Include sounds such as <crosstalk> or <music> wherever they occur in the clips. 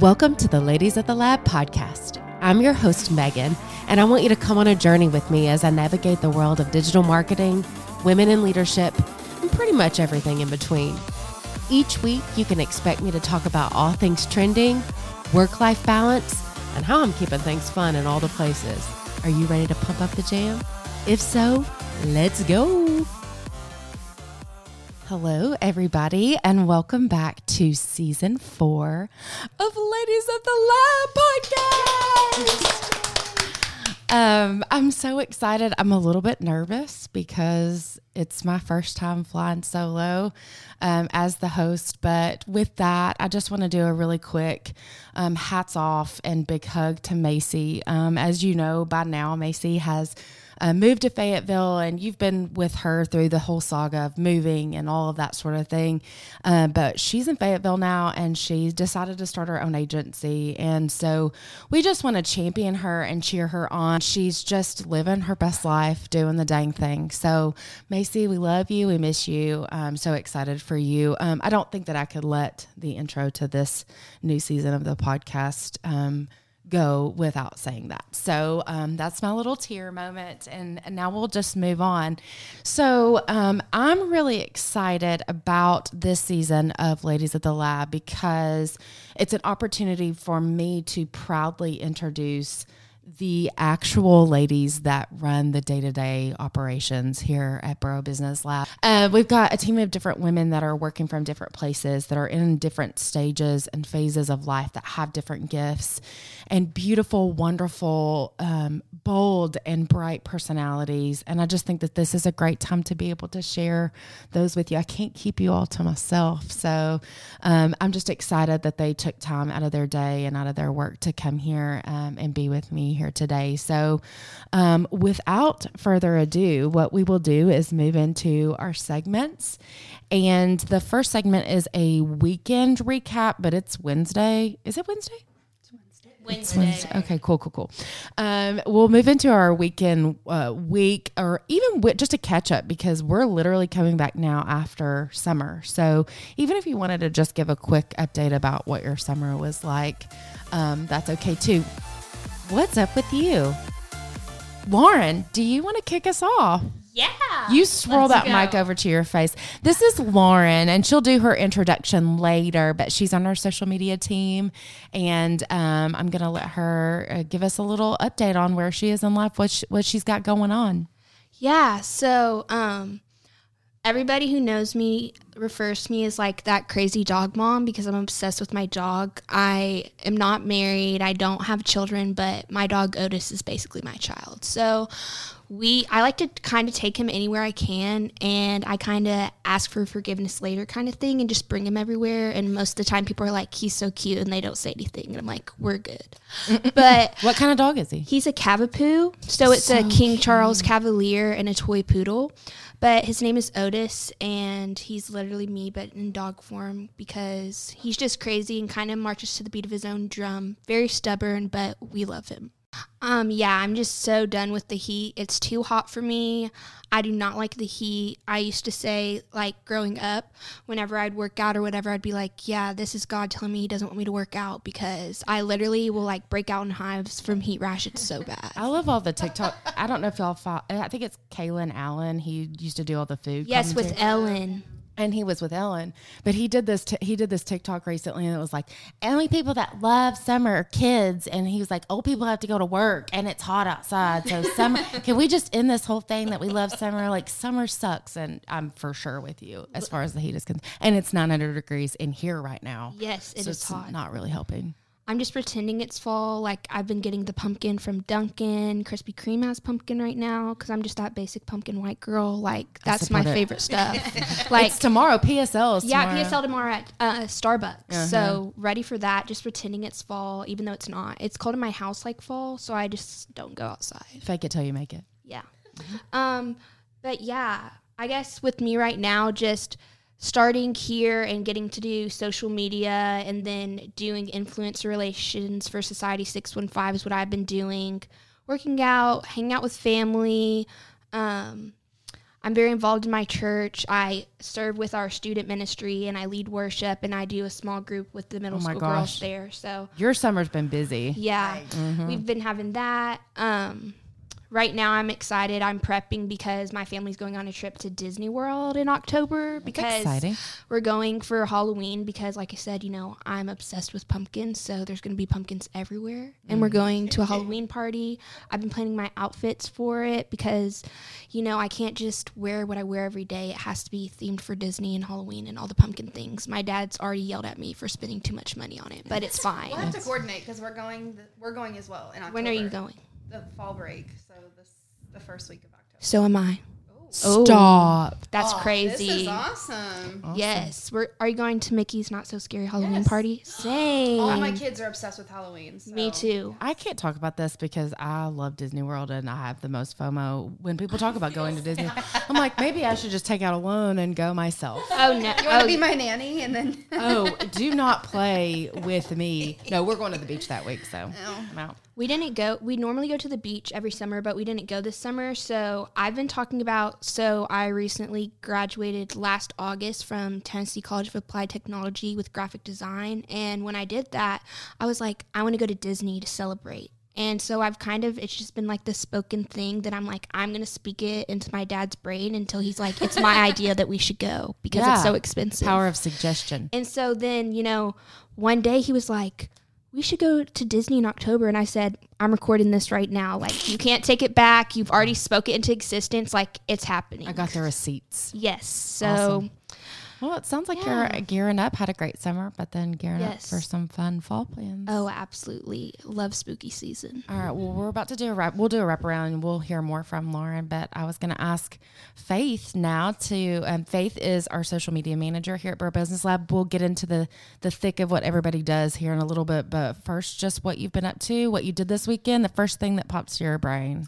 Welcome to the Ladies at the Lab podcast. I'm your host, Megan, and I want you to come on a journey with me as I navigate the world of digital marketing, women in leadership, and pretty much everything in between. Each week, you can expect me to talk about all things trending, work life balance, and how I'm keeping things fun in all the places. Are you ready to pump up the jam? If so, let's go. Hello, everybody, and welcome back to season four of Ladies of the Lab podcast. um, I'm so excited. I'm a little bit nervous because it's my first time flying solo um, as the host. But with that, I just want to do a really quick um, hats off and big hug to Macy. Um, as you know by now, Macy has uh, moved to Fayetteville, and you've been with her through the whole saga of moving and all of that sort of thing. Uh, but she's in Fayetteville now, and she's decided to start her own agency. And so we just want to champion her and cheer her on. She's just living her best life, doing the dang thing. So, Macy, we love you. We miss you. I'm so excited for you. Um, I don't think that I could let the intro to this new season of the podcast. Um, go without saying that. So um, that's my little tear moment. And, and, now we'll just move on. So um, I'm really excited about this season of Ladies at the Lab because it's an opportunity for me to proudly introduce the actual ladies that run the day to day operations here at Boro Business Lab. Uh, we've got a team of different women that are working from different places, that are in different stages and phases of life, that have different gifts and beautiful, wonderful, um, bold, and bright personalities. And I just think that this is a great time to be able to share those with you. I can't keep you all to myself. So um, I'm just excited that they took time out of their day and out of their work to come here um, and be with me here today. So, um, without further ado, what we will do is move into our segments. And the first segment is a weekend recap, but it's Wednesday. Is it Wednesday? Wednesday. Wednesday. Okay, cool, cool, cool. Um, we'll move into our weekend uh, week or even just a catch up because we're literally coming back now after summer. So even if you wanted to just give a quick update about what your summer was like, um, that's okay too. What's up with you? Lauren, do you want to kick us off? Yeah. You swirl that go. mic over to your face. This is Lauren, and she'll do her introduction later, but she's on our social media team. And um, I'm going to let her uh, give us a little update on where she is in life, what, she, what she's got going on. Yeah. So, um, everybody who knows me refers to me as like that crazy dog mom because I'm obsessed with my dog. I am not married, I don't have children, but my dog Otis is basically my child. So we I like to kind of take him anywhere I can and I kind of ask for forgiveness later kind of thing and just bring him everywhere and most of the time people are like he's so cute and they don't say anything and I'm like we're good. <laughs> but what kind of dog is he? He's a Cavapoo. So it's so a King cute. Charles Cavalier and a toy poodle. But his name is Otis, and he's literally me, but in dog form because he's just crazy and kind of marches to the beat of his own drum. Very stubborn, but we love him. Um, yeah, I'm just so done with the heat. It's too hot for me. I do not like the heat. I used to say, like, growing up, whenever I'd work out or whatever, I'd be like, yeah, this is God telling me He doesn't want me to work out because I literally will, like, break out in hives from heat rash. It's so <laughs> bad. I love all the TikTok. I don't know if y'all follow, I think it's Kalen Allen. He used to do all the food. Yes, commentary. with Ellen and he was with Ellen, but he did this. T- he did this TikTok recently, and it was like only people that love summer are kids, and he was like, old people have to go to work, and it's hot outside, so summer. <laughs> can we just end this whole thing that we love summer? Like summer sucks, and I'm for sure with you as far as the heat is concerned. And it's 900 degrees in here right now. Yes, it so is hot. Not really helping. I'm just pretending it's fall. Like I've been getting the pumpkin from Dunkin'. Krispy Kreme has pumpkin right now because I'm just that basic pumpkin white girl. Like that's my it. favorite stuff. <laughs> like it's tomorrow, PSL yeah, tomorrow. PSL tomorrow at uh, Starbucks. Uh-huh. So ready for that. Just pretending it's fall, even though it's not. It's cold in my house like fall, so I just don't go outside. Fake it till you make it. Yeah. Mm-hmm. Um, but yeah, I guess with me right now, just starting here and getting to do social media and then doing influencer relations for Society 615 is what I've been doing. Working out, hanging out with family. Um, I'm very involved in my church. I serve with our student ministry and I lead worship and I do a small group with the middle Oh school gosh. girls there. So Your summer's been busy. yeah, we've been having that. Um, right now, I'm excited. I'm prepping because my family's going on a trip to Disney World in October because exciting. we're going for Halloween. Because, like I said, you know, I'm obsessed with pumpkins, so there's going to be pumpkins everywhere. And we're mm. going to a Halloween party. I've been planning my outfits for it because, you know, I can't just wear what I wear every day. It has to be themed for Disney and Halloween and all the pumpkin things. My dad's already yelled at me for spending too much money on it, but it's fine. <laughs> We'll have to coordinate because we're going. we're going as well in October. When are you going? The fall break. So this the first week of October. So am I. Oh. Stop. That's Oh, crazy. This is awesome. Yes. We're, are you going to Mickey's Not So Scary Halloween Yes. party? <gasps> Same. All my kids are obsessed with Halloween. So. Me too. I can't talk about this because I love Disney World and I have the most FOMO when people talk about going to <laughs> Disney. I'm like, maybe I should just take out a loan and go myself. Oh no. You want Oh, to be my nanny and then Oh, do not <laughs> play with me. No, we're going to the beach that week, so Oh. I'm out. We didn't go. We normally go to the beach every summer, but we didn't go this summer. So I've been talking about. So I recently graduated last August from Tennessee College of Applied Technology with graphic design, and when I did that, I was like, I want to go to Disney to celebrate. And so I've kind of, it's just been like the spoken thing that I'm like, I'm going to speak it into my dad's brain until he's like, it's my <laughs> idea that we should go because Yeah. it's so expensive. Power of suggestion. And so then, you know, one day he was like, we should go to Disney in October. And I said, I'm recording this right now. Like, you can't take it back. You've already spoke it into existence. Like, it's happening. I got the receipts. yes. So, Awesome. Well, it sounds like you're gearing up. Had a great summer, but then gearing Yes. up for some fun fall plans. oh, absolutely. Love spooky season. All right. Well, we're about to do a wrap. We'll do a wrap around, and we'll hear more from Lauren. But I was going to ask Faith now to. Um, Faith is our social media manager here at Boro Business Lab. We'll get into the the thick of what everybody does here in a little bit. But first, just what you've been up to, what you did this weekend. The first thing that pops to your brain.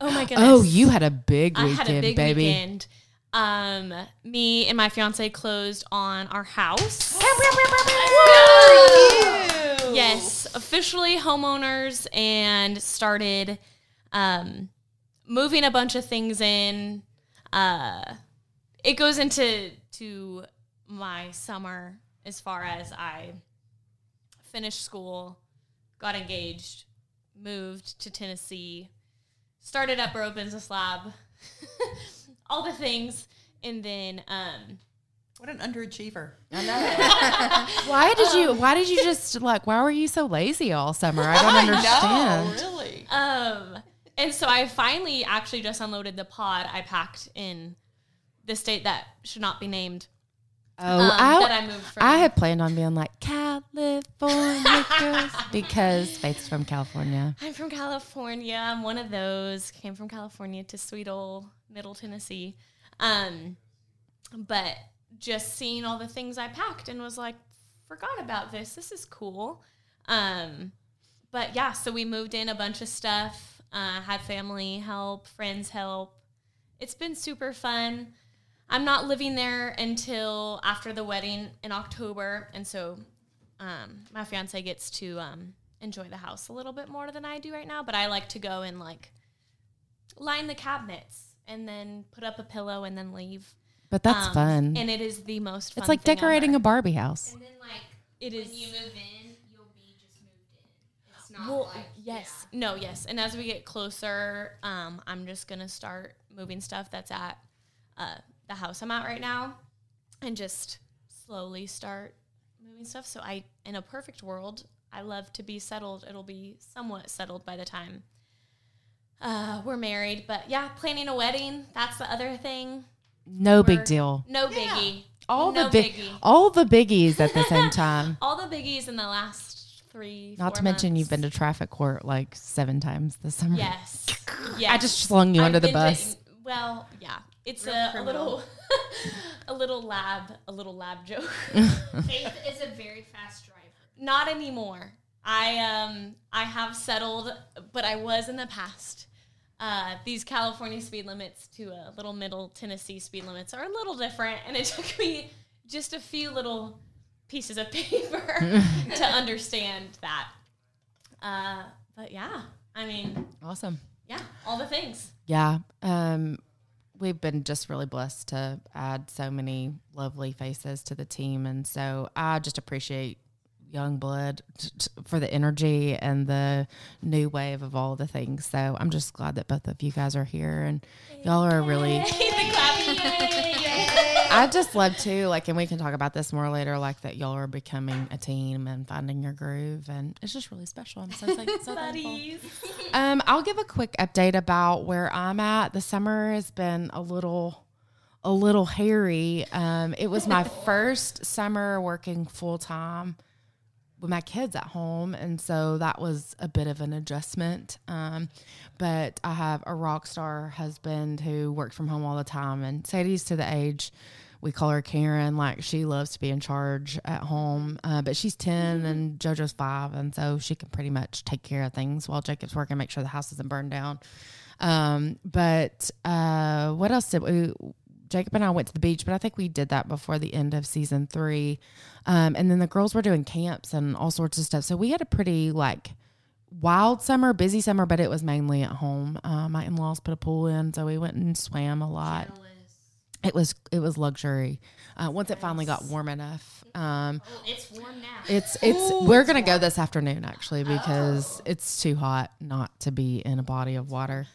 Oh my <gasps> goodness. Oh, you had a big I weekend, had a big baby. weekend. Um, me and my fiance closed on our house. Yes, officially homeowners and started um, moving a bunch of things in. Uh, it goes into to my summer as far as I finished school, got engaged, moved to Tennessee, started up Boro Business Lab, <laughs> all the things, and then um, What an underachiever. <laughs> Why did you? Why did you just like? Why were you so lazy all summer? I don't <laughs> understand. No, really. Um, and so I finally actually just unloaded the pod I packed in the state that should not be named. Oh, um, I, that I moved from. I had planned on being like California girls because Faith's from California. I'm from California. I'm one of those. Came from California to sweet old Middle Tennessee. Um, but just seeing all the things I packed and was like, forgot about this. This is cool. Um, but yeah, so we moved in a bunch of stuff. Uh, had family help, friends help. It's been super fun. I'm not living there until after the wedding in October, and so um, my fiance gets to um, enjoy the house a little bit more than I do right now. But I like to go and like line the cabinets and then put up a pillow and then leave. But that's Um, fun. and it is the most. Fun it's like thing decorating ever. a Barbie house. And then, like, It is. When you move in, you'll be just moved in. It's not Well, yes, no, yes, and as we get closer, um, I'm just gonna start moving stuff that's at uh, the house I'm at right now, and just slowly start moving stuff. So I, in a perfect world, I love to be settled. It'll be somewhat settled by the time uh, we're married. But yeah, planning a wedding. That's the other thing. No big We're- deal. No biggie. All no the big, biggie. all the biggies at the same <laughs> time. All the biggies in the last three. Not four to mention you've been to traffic court like seven times this summer. Yes. <laughs> yes. I just slung you I've under the bus. to- well, yeah, it's a, a little, <laughs> a little lab, a little lab joke. Faith is a very fast driver. Not anymore. I um I have settled, but I was in the past. Uh, these California speed limits to a little middle Tennessee speed limits are a little different, and it <laughs> took me just a few little pieces of <laughs> paper <laughs> to understand that. Uh, but yeah, I mean, Awesome. yeah, all the things. Yeah. Um, we've been just really blessed to add so many lovely faces to the team, and so I just appreciate young blood t- t- for the energy and the new wave of all the things. So I'm just glad that both of you guys are here, and y'all are really. I <laughs> just love too, like, and we can talk about this more later, like that y'all are becoming a team and finding your groove, and it's just really special. I'm so, so, so thankful. Buddies. <laughs> Um, I'll give a quick update about where I'm at. The summer has been a little, a little hairy. Um, it was my <laughs> first summer working full time with my kids at home, and so that was a bit of an adjustment. Um, but I have a rock star husband who works from home all the time, and Sadie's to the age we call her Karen. Like she loves to be in charge at home, uh, but she's 10 and JoJo's five, and so she can pretty much take care of things while Jacob's working, make sure the house doesn't burn down. Um, but uh, what else did we? Jacob and I went to the beach, but I think we did that before the end of season three. Um, and then the girls were doing camps and all sorts of stuff. So we had a pretty like wild summer, busy summer, but it was mainly at home. Uh, my in laws put a pool in, so we went and swam a lot. It was it was luxury. Uh, once it finally got warm enough, um, It's warm now. it's it's we're gonna go this afternoon actually because it's too hot not to be in a body of water.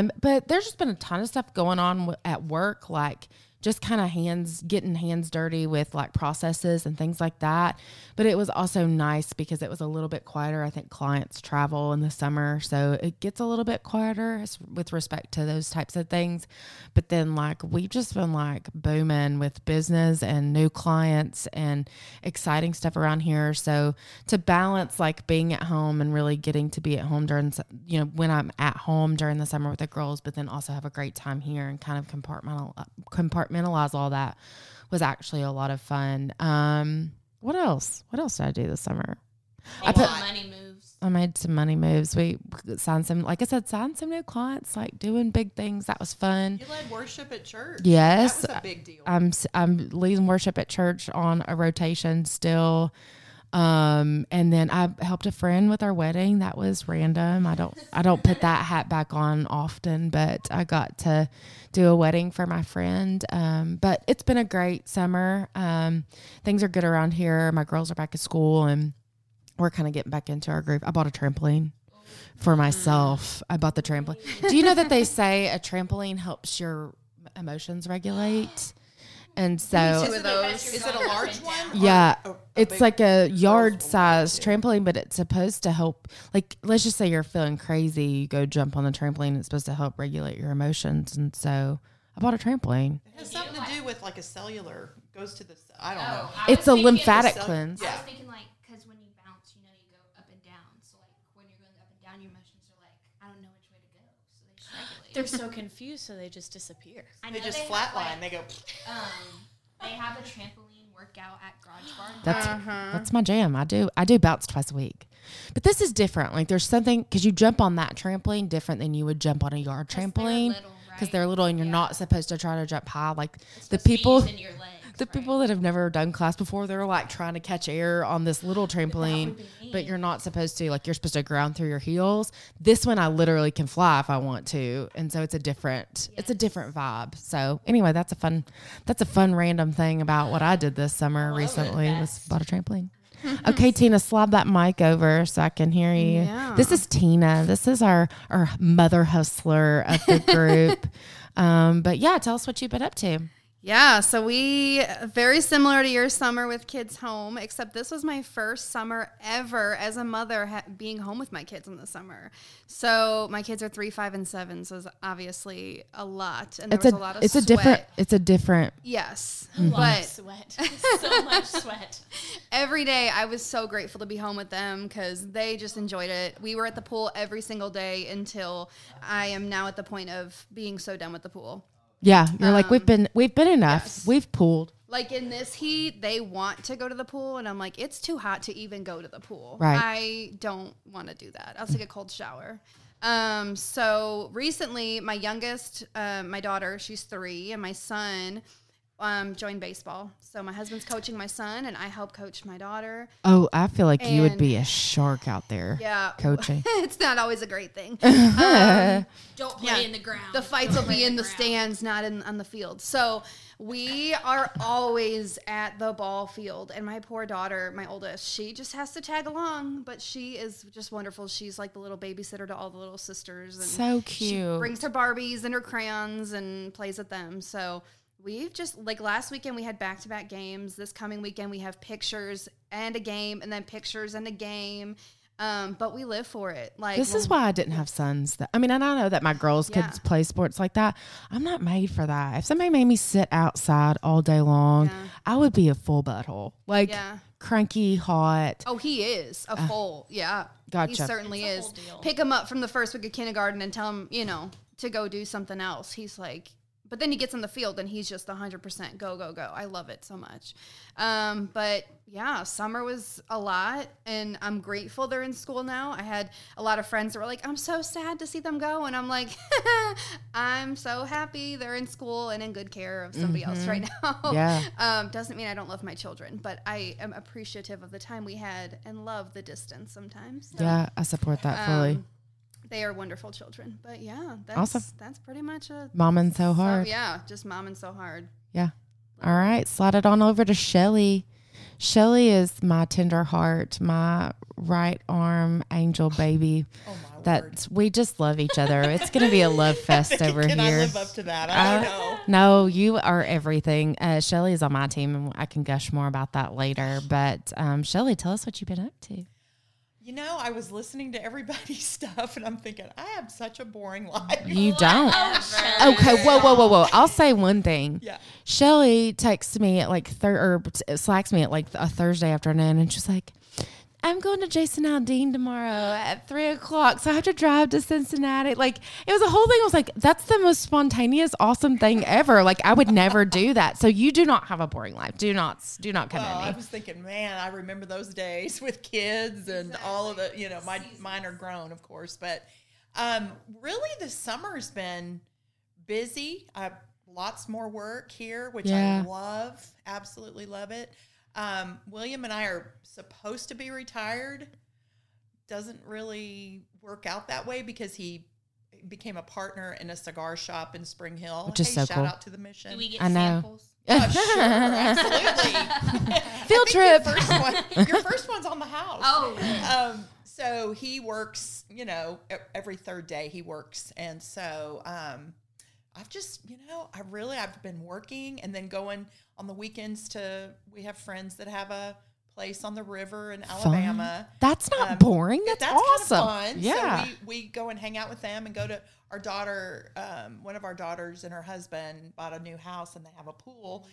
Um, but there's just been a ton of stuff going on at work, like just kind of hands getting hands dirty with like processes and things like that. But it was also nice because it was a little bit quieter. I think clients travel in the summer, so it gets a little bit quieter with respect to those types of things. But then like we've just been like booming with business and new clients and exciting stuff around here. So to balance like being at home and really getting to be at home during you know when I'm at home during the summer with the girls, but then also have a great time here and kind of compartmental uh, compartmentalize all that was actually a lot of fun. Um, what else? What else did I do this summer? I put money moves. I made some money moves. We signed some, like I said, signed some new clients, like doing big things. That was fun. You led worship at church. Yes, That was a big deal. I'm s- I'm leading worship at church on a rotation still. Um, and then I helped a friend with our wedding. That was random. I don't I don't put that hat back on often, but I got to do a wedding for my friend. Um, but it's been a great summer. Um, things are good around here. My girls are back at school and we're kind of getting back into our groove. I bought a trampoline for myself. I bought the trampoline. Do you know that they say a trampoline helps your emotions regulate? And so Is it, a, is it a large <laughs> one? yeah, a- a it's big- like a yard size trampoline, but it's supposed to help. Like, let's just say you're feeling crazy, you go jump on the trampoline. It's supposed to help regulate your emotions, and so I bought a trampoline. It has something to do with like a cellular goes to the. I don't Oh, know. It's a lymphatic cell- cleanse. Yeah. thinking like because when you bounce, you know, you go up and down. So like when you're going up and down, your emotions are like, I don't know which way to go. So they just regulate. <laughs> They're so confused, so they just disappear. I They just have, flatline. like, They go. um, <laughs> they have a trampoline workout at Garage Bar. That's Uh-huh. that's my jam. I do I do bounce twice a week, but this is different. Like, there's something because you jump on that trampoline different than you would jump on a yard trampoline little, because right? they're little and you're not supposed to try to jump high. Like the Supposed to be people. Using your legs, The people that have never done class before, they're like trying to catch air on this little trampoline, but you're not supposed to. Like you're supposed to ground through your heels. This one, I literally can fly if I want to, and so it's a different, it's a different vibe. So anyway, that's a fun, that's a fun random thing about what I did this summer recently was bought a trampoline. <laughs> okay, Tina, slide that mic over so I can hear you. This is Tina. This is our our mother hustler of the <laughs> group. um, but yeah, tell us what you've been up to. Yeah, so we very similar to your summer with kids home, except this was my first summer ever as a mother ha- being home with my kids in the summer. So my kids are three, five, and seven, so it's obviously a lot, and there it's was a, a, lot of it's a different it's a different Yes, Mm-hmm. but Sweat. so much <laughs> sweat. every day I was so grateful to be home with them because they just enjoyed it. We were at the pool every single day until I am now at the point of being so done with the pool. Yeah you're like we've been we've been enough yes. we've pooled Like in this heat, they want to go to the pool, and I'm like, it's too hot to even go to the pool. Right. I don't want to do that. I'll take a cold shower. Um, so recently, my youngest, uh, my daughter, she's three, and my son um, join baseball. So my husband's coaching my son, and I help coach my daughter. Oh, I feel like you would be a shark out there. Yeah, Coaching. <laughs> it's not always a great thing. <laughs> Um, Don't play Yeah. in the ground. the fights will be in the ground. stands, not in on the field. So we are always at the ball field, and my poor daughter, my oldest, she just has to tag along, but she is just wonderful. She's like the little babysitter to all the little sisters, and So She cute. brings her Barbies and her crayons and plays with them. So we've just like last weekend we had back to back games. This coming weekend we have pictures and a game, and then pictures and a game. Um, but we live for it. Like This is why I didn't have sons. That I mean, and I know that my girls Yeah. could play sports like that. I'm not made for that. If somebody made me sit outside all day long, Yeah. I would be a full butthole, like Yeah. cranky, hot. Oh, he is a full. Yeah, he Uh, Gotcha. certainly It's is. Pick him up from the first week of kindergarten and tell him, you know, to go do something else. He's like, but then he gets on the field and he's just 100% go, go, go. I love it so much. Um, but yeah, summer was a lot and I'm grateful they're in school now. I had a lot of friends that were like, I'm so sad to see them go. And I'm like, <laughs> I'm so happy they're in school and in good care of somebody else right now. <laughs> Yeah. Um, doesn't mean I don't love my children, but I am appreciative of the time we had and love the distance sometimes. So, Yeah, I support that fully. um, they are wonderful children. But yeah, that's Awesome. that's pretty much a Mom and so so, hard. yeah, just mom and so hard. Yeah. All right, slide it on over to Shelly. Shelly is my tender heart, my right arm angel baby. Oh my word. We just love each other. It's gonna be a love <laughs> fest over Can here. I live up to that? I don't Uh, know. No, you are everything. Uh, Shelly is on my team, and I can gush more about that later. But um, Shelly, tell us what you've been up to. You know, I was listening to everybody's <laughs> stuff and I'm thinking, I have such a boring life. You <laughs> don't. Oh, Okay, whoa, whoa, whoa, whoa. I'll say one thing. Yeah. Shelly texts me at like thir- or slacks me at like a Thursday afternoon, and she's like, "I'm going to Jason Aldean tomorrow at three o'clock, so I have to drive to Cincinnati." Like it was a whole thing. I was like, "That's the most spontaneous, awesome thing ever." Like I would never do that. So you do not have a boring life. Do not, do not come Well, I at me. was thinking, man, I remember those days with kids and all of the, you know, my mine are grown, of course, but um, really the summer's been busy. Uh, lots more work here, which Yeah. I love, absolutely love it. Um, William and I are supposed to be retired. Doesn't really work out that way because he became a partner in a cigar shop in Spring Hill. Which is hey, so shout cool. out to the mission. Do we get I know. samples? Yeah, sure, absolutely. <laughs> Field I think your trip. first one- Your <laughs> first, one's on the house. Oh, Um, so he works, you know, every third day he works, and so um, I've just, you know, I really I've been working and then going on the weekends to. We have friends that have a place on the river in Alabama. That's not Um, boring. That's, That's awesome. kind of fun. Yeah. So we, we go and hang out with them and go to our daughter, um, one of our daughters and her husband bought a new house and they have a pool.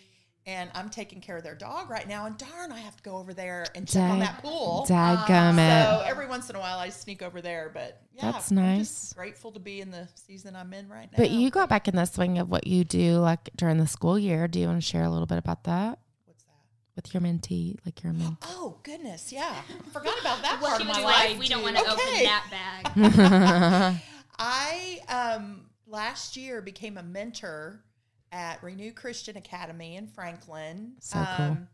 And I'm taking care of their dog right now. And darn, I have to go over there and check on that pool. Dadgummit. So every once in a while I sneak over there. But yeah, That's I'm nice. just grateful to be in the season I'm in right now. But you got back in the swing of what you do like during the school year. Do you want to share a little bit about that What's that? with your mentee? Like your mentee? Oh, goodness. Yeah. Forgot about that well, part of my like, life. we don't want to Okay. open that bag. <laughs> I um last year became a mentor at Renew Christian Academy in Franklin. So cool. Um,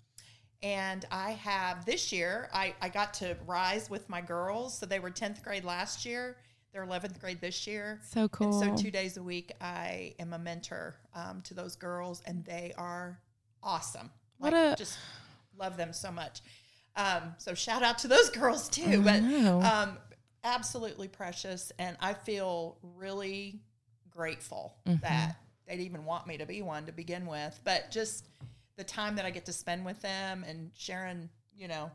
and I have this year, I, I got to rise with my girls. So they were 10th grade last year. They're 11th grade this year. So cool. And so two days a week, I am a mentor um, to those girls, and they are awesome. What Like, a- just love them so much. Um, so shout out to those <laughs> girls too. But um, absolutely precious, and I feel really grateful Mm-hmm. that they'd even want me to be one to begin with. But just the time that I get to spend with them and sharing, you know,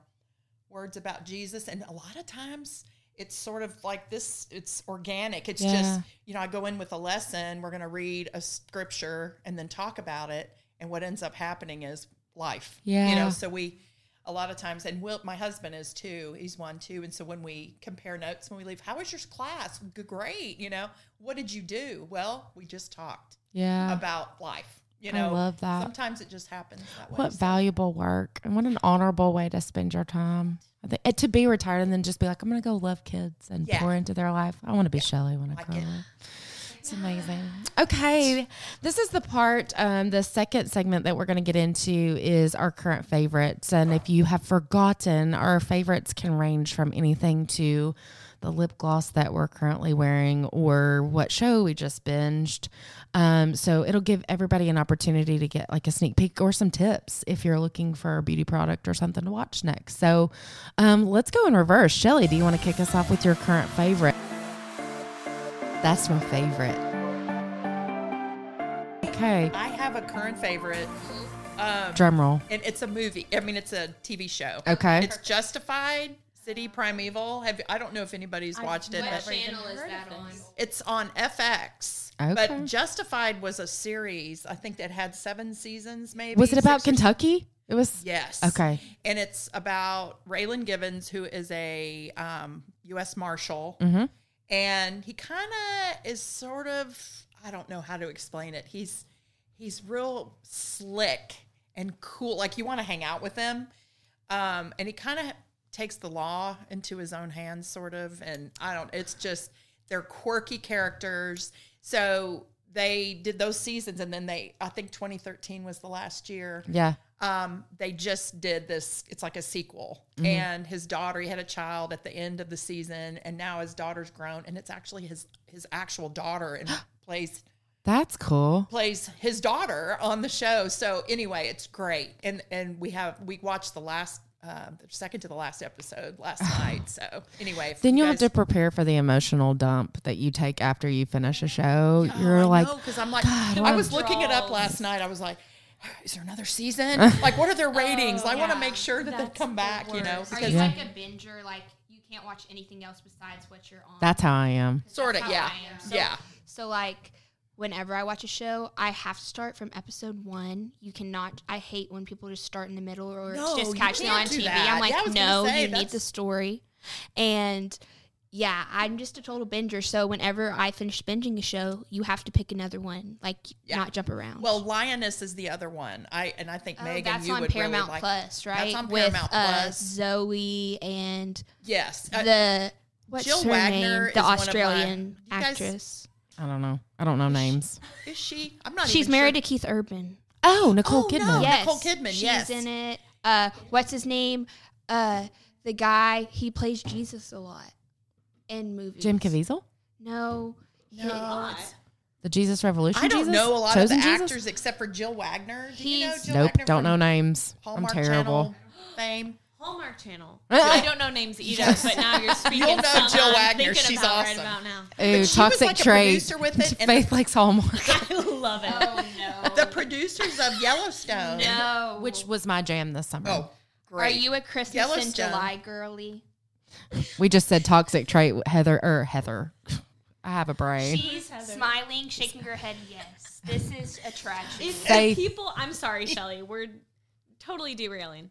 words about Jesus, and a lot of times it's sort of like this it's organic. It's Yeah. just you know i go in with a lesson we're going to read a scripture and then talk about it. And what ends up happening is life. Yeah. you know so we a lot of times and will my husband is too he's one too. And so when we compare notes when we leave how was your class? Great you know what did you do? Well we just talked yeah. about life you know, I love that. sometimes it just happens that way What so- valuable work and what an honorable way to spend your time. I think and to be retired and then just be like, I'm gonna go love kids and Yeah. pour into their life. I want to be Shelly when I Like grow it. up. It's amazing. <laughs> Okay, this is the part. Um, the second segment that we're going to get into is our current favorites, and if you have forgotten, our favorites can range from anything to the lip gloss that we're currently wearing or what show we just binged. Um, so it'll give everybody an opportunity to get like a sneak peek or some tips if you're looking for a beauty product or something to watch next. So um, let's go in reverse. Shelly, do you want to kick us off with your current favorite? That's my favorite. Okay, I have a current favorite. Um, drum roll. and it's a movie. I mean, it's a TV show. Okay. It's Justified. City Primeval. Have I don't know if anybody's watched it. but is that on? It's on FX. Okay. But Justified was a series. I think that had seven seasons. Maybe Was it about Kentucky? It was. Yes. Okay. And it's about Raylan Givens, who is a um, U.S. Marshal. Mm-hmm. And he kind of is sort of, I don't know how to explain it. He's he's real slick and cool. Like you want to hang out with him. Um, and he kind of takes the law into his own hands, sort of. And I don't, it's just, they're quirky characters. So they did those seasons. And then they, I think 2013 was the last year Yeah. um, they just did this. It's like a sequel, Mm-hmm. and his daughter. He had a child at the end of the season, and now his daughter's grown, and it's actually his his actual daughter, and <gasps> plays That's cool. plays his daughter on the show. So anyway, it's great, and and we have we watched the last. Uh, the second to the last episode last <sighs> night. So anyway, Then you you'll have to prepare for the emotional dump that you take after you finish a show. You're like, because I'm like, God, I what was looking it up last night. I was like, is there another season? <laughs> like, what are their ratings? I want to make sure that they come the back. You know, worst. Are because you Yeah. like a binger? Like you can't watch anything else besides what you're on. that's how I am. sort of, yeah, I am. So- yeah. So like whenever I watch a show, I have to start from episode one. You cannot. I hate when people just start in the middle or No, just catch me on TV. that. I'm like, Yeah, I was gonna no, say, you need the story. And yeah, I'm just a total binger. So whenever I finish binging a show, you have to pick another one, like Yeah. not jump around. Well, Lioness is the other one. I and I think Oh, Megan, that's you on would Paramount really like. Plus, right? That's on With Paramount uh, Plus. Zoe and Yes, uh, the what's Jill her Wagner name? is The my- Australian guys- actress. I don't know. I don't know names. is she? I'm not. She's even married sure. to Keith Urban. Oh, Nicole Oh, Kidman. no. yes, Nicole Kidman, She's yes. in it. Uh, what's his name? Uh, the guy he plays Jesus a lot in movies. Jim Caviezel? No, No, it's- The Jesus Revolution? I don't Jesus? know a lot Chosen of the Jesus? actors except for Jill Wagner. Do you know Jill Nope. Wagner Don't know names. Hallmark I'm terrible. Channel fame. Hallmark Channel. <laughs> I don't know names either, but now you're <laughs> speaking. You'll know something Jill I'm Wagner. thinking She's about awesome. Right about now. Ooh, But she was toxic like a trait. producer with it, and Faith likes Hallmark. <laughs> I love it. Oh no. The producers of Yellowstone. no. Which was my jam this summer. Oh, great. Are you a Christmas in Yellowstone. July girly? We just said toxic trait, Heather, or Heather. I have a brain. She's smiling, shaking her head. Yes, this is a tragedy. If, Faith. if people, I'm sorry, Shelly, we're totally derailing.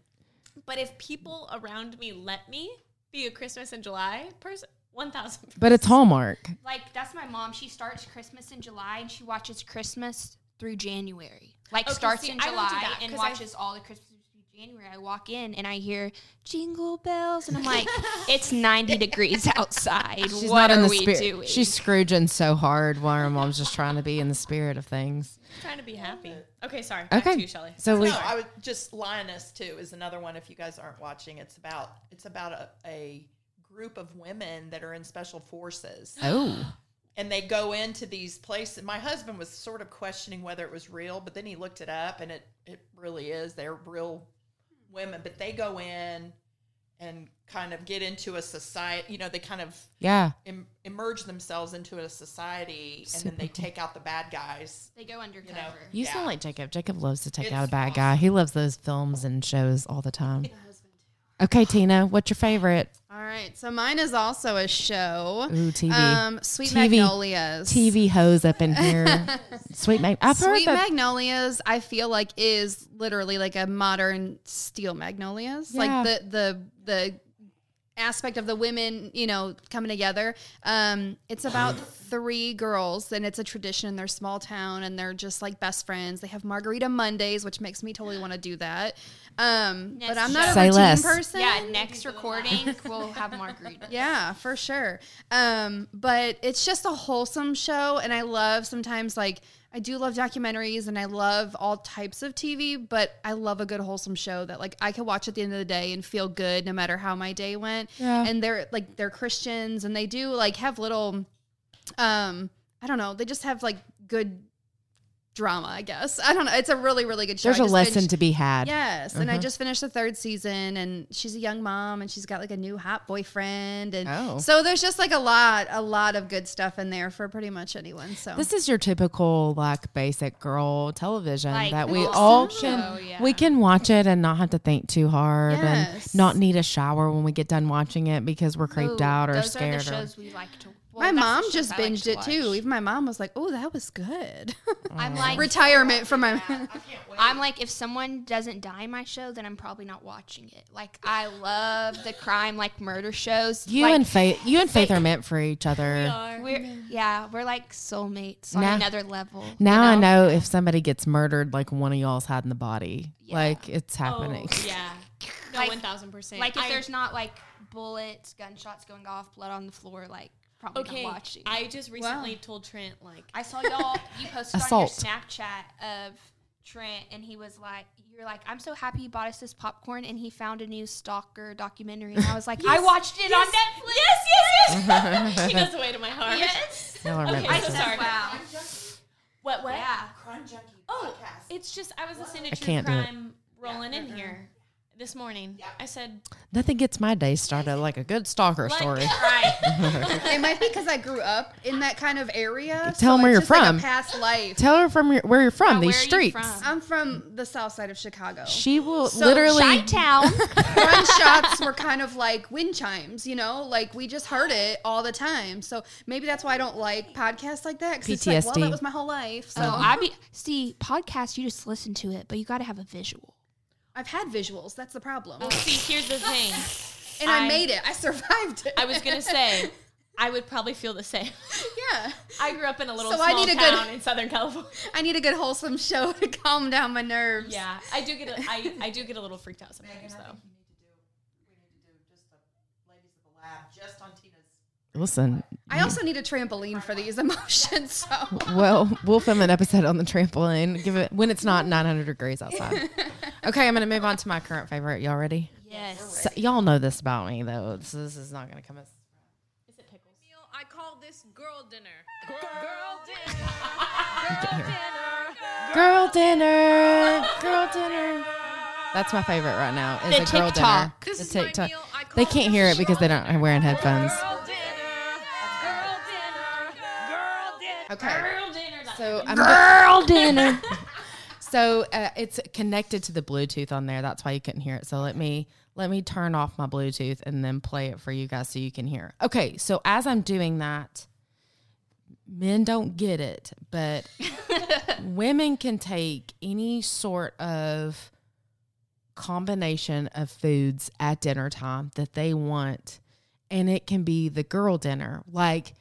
But if people around me let me be a Christmas in July person, 1000 But it's Hallmark. Like that's my mom. She starts Christmas in July and she watches Christmas through January. Like Okay, starts see, in I don't do July that, and 'cause I- watches all the Christmas through January. I walk in and I hear jingle bells and I'm like, <laughs> it's 90 degrees outside. She's what not in are the we spirit. doing? She's scrooging so hard while her mom's just trying to be in the spirit of things. trying to be happy. Okay, sorry. Back Okay. to you, Shelly. So we No, I would just Lioness too is another one. If you guys aren't watching, it's about it's about a, a group of women that are in special forces, <gasps> oh and they go into these places. My husband was sort of questioning whether it was real, but then he looked it up, and it it really is. They're real women, but they go in and kind of get into a society. You know, they kind of yeah, Im- immerse themselves into a society, and then they take out the bad guys. they go undercover. know, you Yeah. sound like Jacob. Jacob loves to take It's out a bad guy. He loves those films and shows all the time. Okay, Tina, what's your favorite? All right, so mine is also a show. Ooh, TV. Um, Sweet TV Magnolias. TV hose up in here. <laughs> Sweet Mag. I've heard Sweet that. Magnolias, I feel like is literally like a modern Steel Magnolias. Yeah. Like the the the aspect of the women, you know, coming together. Um, it's about three girls, and it's a tradition in their small town, and they're just like best friends. They have Margarita Mondays, which makes me totally want to do that. Um, but I'm not a Say routine less. person. Yeah, next recording we'll have margarita. <laughs> Yeah, for sure. Um, but it's just a wholesome show, and I love sometimes like I do love documentaries, and I love all types of TV. But I love a good wholesome show that like I can watch at the end of the day and feel good no matter how my day went. Yeah. And they're like they're Christians, and they do like have little, um, I don't know, they just have like good drama. I guess I don't know. It's a really really good show. There's a lesson finished- to be had. Yes, and I Uh-huh. just finished the third season, and she's a young mom, and she's got like a new hot boyfriend, and Oh. so there's just like a lot, a lot of good stuff in there for pretty much anyone. So This is your typical like basic girl television Like that we wholesome all show, can yeah. we can watch it and not have to think too hard Yes. and not need a shower when we get done watching it because we're creeped Ooh, out or those scared. Are the or- we like to. my well, that's the mom just I like binged to it too. Even my mom was like, "Oh, that was good." <laughs> I'm <laughs> like, Retirement from my. <laughs> I'm like, if someone doesn't die in my show, then I'm probably not watching it. Like, I love the crime, like murder shows. you like, and Faith, you and Faith Faith- are meant for each other. we're yeah, we're like soulmates on Now- another level. you Now I know if somebody gets murdered, like one of y'all's hiding the body. Yeah. Like it's oh, happening. Oh, yeah. No, Like- one thousand percent. Like if I- there's not like bullets, gunshots going off, blood on the floor, like probably okay, not watching. I just recently told Trent like I saw y'all. You <laughs> posted Assault. on your Snapchat of Trent, and he was like, "You're like, I'm so happy you bought us this popcorn." And he found a new stalker documentary, and I was like, <laughs> "I watched it on Netflix." Yes, yes, yes. <laughs> she goes away to my heart. Yes. Y'all are meant Okay, for so sorry. Wow. What? What? Yeah. Crime Junkie Oh, podcast. it's just I was listening to I true can't do it. crime rolling in here this morning. Yeah. I said, Nothing gets my day started like a good stalker like, story. right? <laughs> it might be because I grew up in that kind of area. Tell 'em where you're just like a from. past life. Tell her from your, where you're from. Yeah, these where are you streets. from? I'm from the south side of Chicago. She will So, literally. Chi-town. gunshots <laughs> were kind of like wind chimes, you know, like we just heard it all the time. So maybe that's why I don't like podcasts like that. 'cause It's like, well, PTSD. that was my whole life. So Oh, I be see podcasts. You just listen to it, but you got to have a visual. I've had visuals. That's the problem. Well, see, here's the thing. <laughs> and I, I- made it. I survived it. I was gonna say, <laughs> I would probably feel the same. yeah. <laughs> I grew up in a little So I small need a good- town in Southern California. I need a good wholesome show to calm down my nerves. Yeah, I do get a, I, I do get a little freaked out sometimes though. we need to do just a ladies of the lab just on Tina's. Listen, I also need a trampoline for these emotions. So well, we'll film an episode on the trampoline. Give it when it's not 900 degrees outside. <laughs> Okay, I'm gonna move on to my current favorite. Y'all ready? Yes. So, y'all know this about me though. This, this is not gonna come as. Is it pickles? I call this girl dinner. Girl, dinner. <laughs> Girl dinner, girl dinner. That's my favorite right now. Is The a girl TikTok. dinner. This The is my TikTok. meal. I They can't hear it because they don't are wearing headphones. Okay. Girl dinner. So I'm Girl <laughs> dinner. So uh, it's connected to the Bluetooth on there. That's why you couldn't hear it. So let me let me turn off my Bluetooth and then play it for you guys so you can hear. Okay, so as I'm doing that, men don't get it, but <laughs> women can take any sort of combination of foods at dinner time that they want and it can be the girl dinner. Like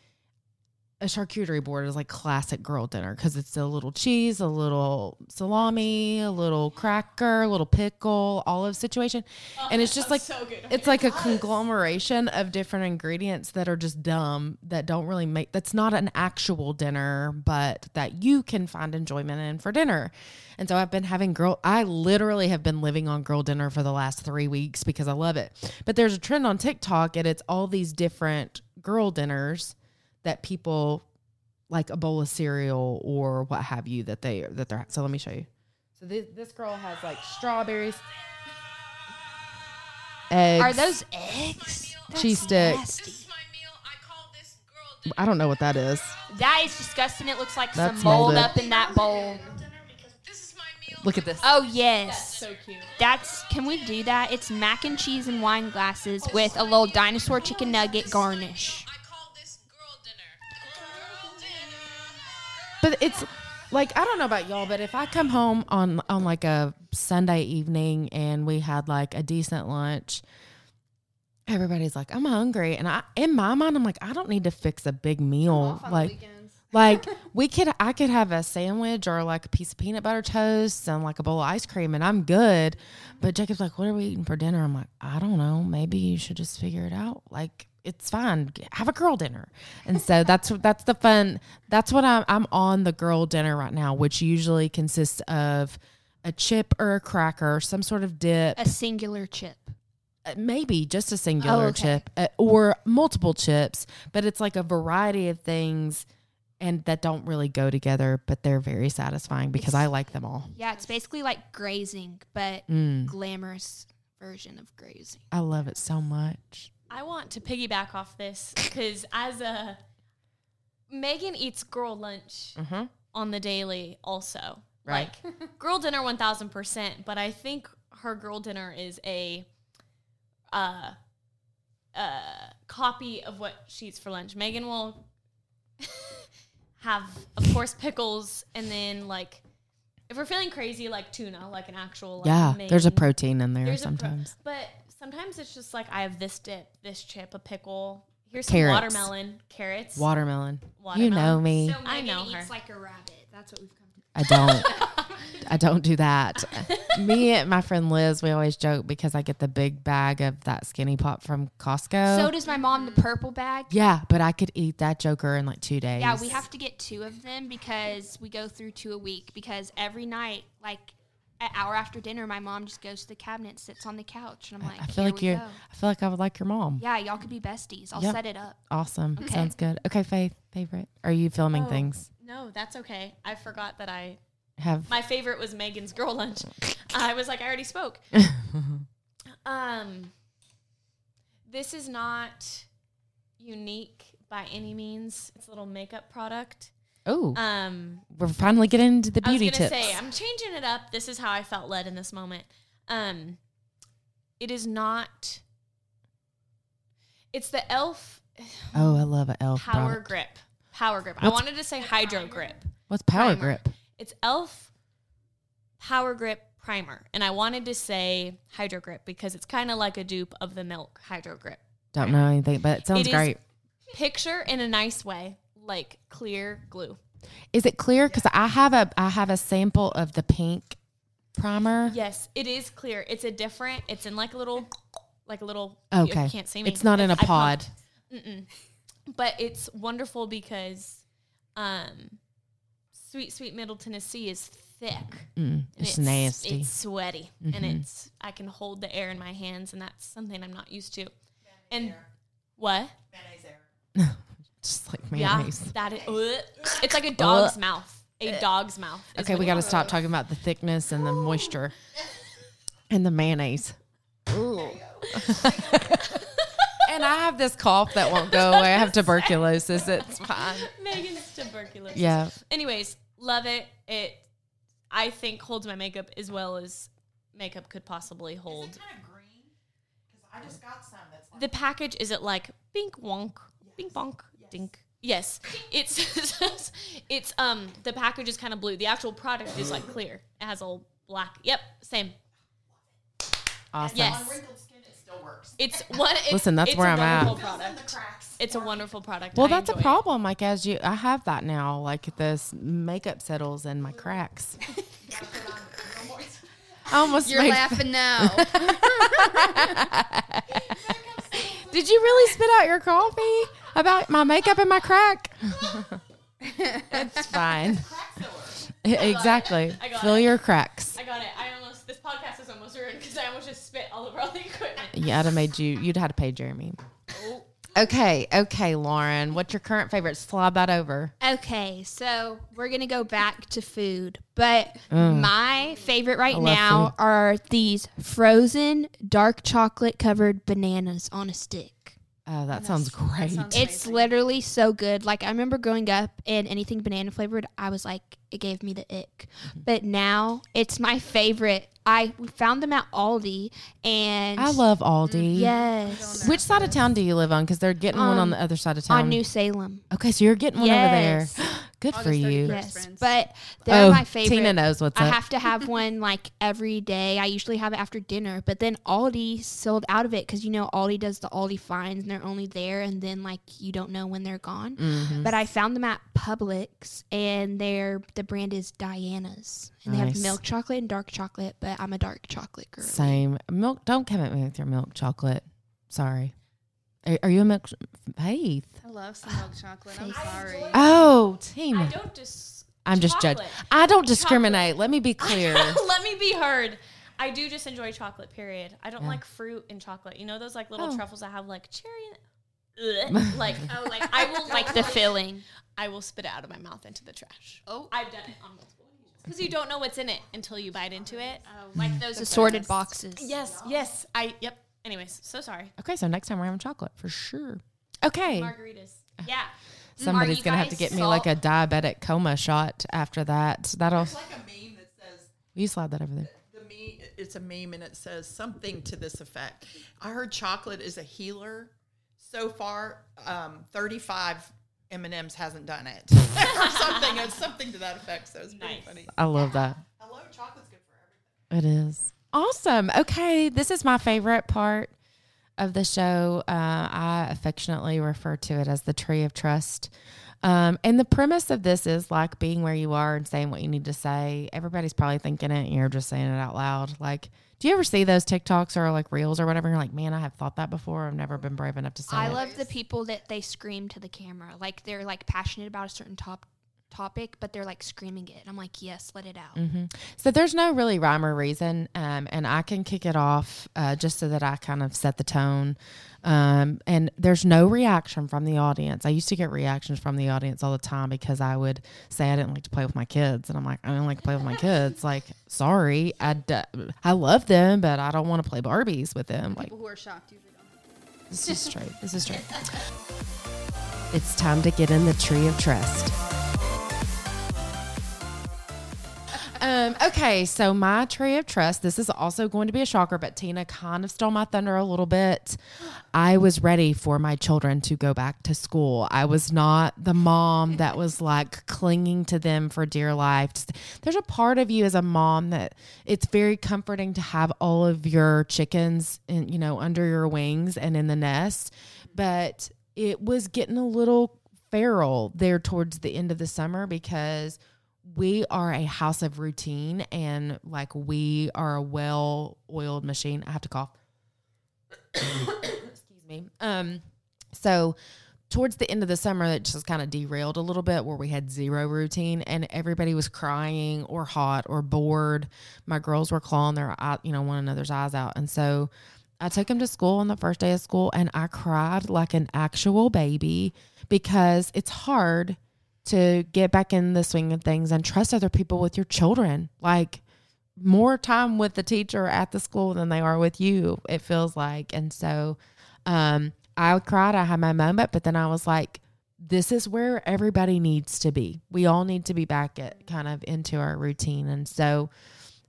a charcuterie board is like classic girl dinner because it's a little cheese, a little salami, a little cracker, a little pickle, olive situation, and it's <laughs> just like so good. it's like a conglomeration of different ingredients that are just dumb that don't really make that's not an actual dinner, but that you can find enjoyment in for dinner. And so I've been having girl I literally have been living on girl dinner for the last 3 weeks because I love it. But there's a trend on TikTok and it's all these different girl dinners that people like a bowl of cereal or what have you that they that they're so let me show you. So this this girl has like strawberries, eggs. Are those eggs? That's cheese stick? nasty. This is my meal. I call this girl dinner. I don't know what that is. That is disgusting. It looks like That's some mold molded. up in that bowl. This is my meal. Look at this. Oh yes. That's so cute. That's can we do that? It's mac and cheese and wine glasses with a little dinosaur chicken nugget garnish. But it's like I don't know about y'all, but if I come home on on like a Sunday evening and we had like a decent lunch, everybody's like, I'm hungry. And I in my mind, I'm like, I don't need to fix a big meal. Off on the Like <laughs> like we could I could have a sandwich or like a piece of peanut butter toast and like a bowl of ice cream and I'm good. But Jacob's like, What are we eating for dinner? I'm like, I don't know. Maybe you should just figure it out. Like it's fine. Have a girl dinner. And so that's that's the fun. That's what I'm I'm on the girl dinner right now, which usually consists of a chip or a cracker, some sort of dip, A singular chip. uh, maybe just a singular Oh, okay. chip uh, or multiple chips, but it's like a variety of things and that don't really go together, but they're very satisfying because I like them all. Yeah, it's basically like grazing, but Mm, glamorous version of grazing. I love it so much. I want to piggyback off this because as a Megan eats girl lunch Mm-hmm. on the daily also. Right. Like girl dinner 1000%, but I think her girl dinner is a uh uh copy of what she eats for lunch. Megan will <laughs> have of course pickles and then like if we're feeling crazy like tuna, like an actual like, Yeah, there's a protein in there a pro- sometimes. but sometimes it's just like I have this dip, this chip, a pickle. Here's Carrots. some watermelon, carrots. Watermelon. watermelon. You know me. I know her. like a rabbit. That's what we've come to. I don't. <laughs> I don't do that. me and my friend Liz, we always joke because I get the big bag of that skinny pop from Costco. So does my mom the purple bag. yeah, but I could eat that joker in like two days. Yeah, we have to get two of them because we go through two a week. Because every night, like an hour after dinner, my mom just goes to the cabinet, sits on the couch, and I'm like, I feel "Here like you're. go." I feel like I would like your mom. Yeah, y'all could be besties. I'll Yep. set it up. Awesome. Okay. Sounds good. Okay, Faith, favorite. Are you filming Oh. things? No, that's okay. I forgot that I Have my favorite was Megan's girl lunch. <laughs> I was like, I already spoke. <laughs> um, this is not unique by any means. It's a little makeup product. Oh, Um, we're finally getting into the beauty I was beauty gonna tips. say I'm changing it up. This is how I felt led in this moment. Um, it is not. It's the Elf oh, I love an elf Power product. Grip. Power Grip. I wanted to say Hydro Grip. What's power primer. grip? It's Elf Power Grip Primer, and I wanted to say Hydro Grip because it's kind of like a dupe of the Milk Hydro Grip. Don't know anything, but it sounds It is- great. Picture in a nice way, like clear glue. Is it clear? Because I have a I have a sample of the pink primer. Yes, it is clear. It's a different. It's in like a little, like a little. Okay. you can't see me. It's not in a I pumped. pod. but it's wonderful because um sweet sweet middle tennessee is thick Mm, and it's, nasty. Mm-hmm. it's sweaty and it's i can hold the air in my hands and that's something i'm not used to and what <laughs> Just like mayonnaise. yeah that is ugh. it's like a dog's mouth a eh. dog's mouth Okay, we got to stop talking about the thickness and the moisture and the mayonnaise. <laughs> and I have this cough that won't go away. I have tuberculosis. It's <laughs> fine. megan's tuberculosis Yeah. anyways love it it i think holds my makeup as well as makeup could possibly hold kind of green? Because I just got some that's like the package is it like bink wonk bink bonk dink yes it's <laughs> it's um the package is kind of blue the actual product is like clear it has all black yep same Awesome. yes wrinkled skin. It still works. it's one it's, Listen, that's it's where a I'm at. wonderful Fills in product the cracks. it's a wonderful product Well, I that's a enjoy it. problem. Like as you, I have that now. Like this makeup settles in my cracks. <laughs> I almost You're made. <laughs> laughing now. Did you really spit out your coffee about my makeup and my crack? it's fine. <laughs> <laughs> exactly. I got Fill it. your cracks. i got it i almost this podcast is almost ruined because i almost just spit all over all the equipment Yeah, I'd have made you. You'd have to pay Jeremy. Oh. Okay, okay, Lauren. What's your current favorite? Slob that over. Okay, so we're gonna go back to food, but mm. my favorite right now food. are these frozen dark chocolate covered bananas on a stick. Oh, that sounds great. sounds- It's Amazing. literally so good. Like I remember growing up and anything banana flavored, I was like, it gave me the ick. Mm-hmm. But now it's my favorite. I found them at Aldi, and I love Aldi. yes Which side of town do you live on? Because they're getting one on Um, the other side of town. on New Salem. Okay, so you're getting one over there. <gasps> <gasps> Yes. Good for you. Yes, friends. but they're Oh, my favorite. Tina knows what's I up. have to have <laughs> one like every day. I usually have it after dinner, but then Aldi sold out of it because you know Aldi does the Aldi finds and they're only there, and then like you don't know when they're gone. Mhm. But I found them at Publix, and they're the brand is Diana's, and they have milk chocolate and dark chocolate. But I'm a dark chocolate girl. Same milk. Don't come at me with your milk chocolate. Sorry. Are, are you a milk? Faith. I love some milk chocolate. I'm sorry. Oh, team. I don't just. I'm just judging. chocolate. I don't discriminate. Let me be <laughs> clear. Let me be heard. I do just enjoy chocolate. Period. I don't Yeah. like fruit in chocolate. You know those like little Oh. truffles that have like cherry in it. <laughs> Ugh. like oh, like I will <laughs> like the filling. I will spit it out of my mouth into the trash. Oh. I've done it on multiple occasions because you don't know what's in it until you bite into it. Oh, like those assorted boxes. Yes, yes. I yep. Anyways, so sorry. okay, so next time we're having chocolate for sure. Okay. Margaritas. Yeah. Somebody's gonna have to guys get me like a diabetic coma shot after that. That'll It's like a meme that says you slide that over there. the meme. It's a meme and it says something to this effect. I heard chocolate is a healer. So far, um, thirty-five M and M's hasn't done it, <laughs> or something. It's something to that effect. So it's pretty funny. I love that. Hello, chocolate's good for everything. It is awesome. Okay, this is my favorite part of the show. Uh, I affectionately refer to it as the tree of trust. Um, and the premise of this is like being where you are and saying what you need to say. Everybody's probably thinking it, and you're just saying it out loud. Like, do you ever see those TikToks or like reels or whatever? You're like, man, I have thought that before. I've never been brave enough to say I it. love the people that they scream to the camera, like they're like passionate about a certain top topic, but they're like screaming it. I'm like, yes, let it out. hmm So there's no really rhyme or reason, um, and I can kick it off uh, just so that I kind of set the tone. Um, and there's no reaction from the audience. I used to get reactions from the audience all the time because I would say I didn't like to play with my kids, and I'm like, I don't like to play with my kids. <laughs> Like, sorry, I, d- I love them, but I don't want to play Barbies with them. Like, who are shocked usually don't. this is straight. This is straight. <laughs> It's time to get in the tree of trust. Um, okay, so my tree of trust, this is also going to be a shocker, but Tina kind of stole my thunder a little bit. I was ready for my children to go back to school. I was not the mom that was like clinging to them for dear life. Just- There's a part of you as a mom that it's very comforting to have all of your chickens in, you know, under your wings and in the nest, but it was getting a little feral there towards the end of the summer because we are a house of routine and like we are a well oiled machine. I have to cough. Excuse me. Um, so towards the end of the summer, it just kind of derailed a little bit where we had zero routine and everybody was crying or hot or bored. My girls were clawing their eye, you know, one another's eyes out. And so I took him to school on the first day of school and I cried like an actual baby because it's hard to get back in the swing of things and trust other people with your children. Like more time with the teacher at the school than they are with you, it feels like. And so um, I cried. I had my moment, but then I was like, this is where everybody needs to be. We all need to be back at kind of into our routine. And so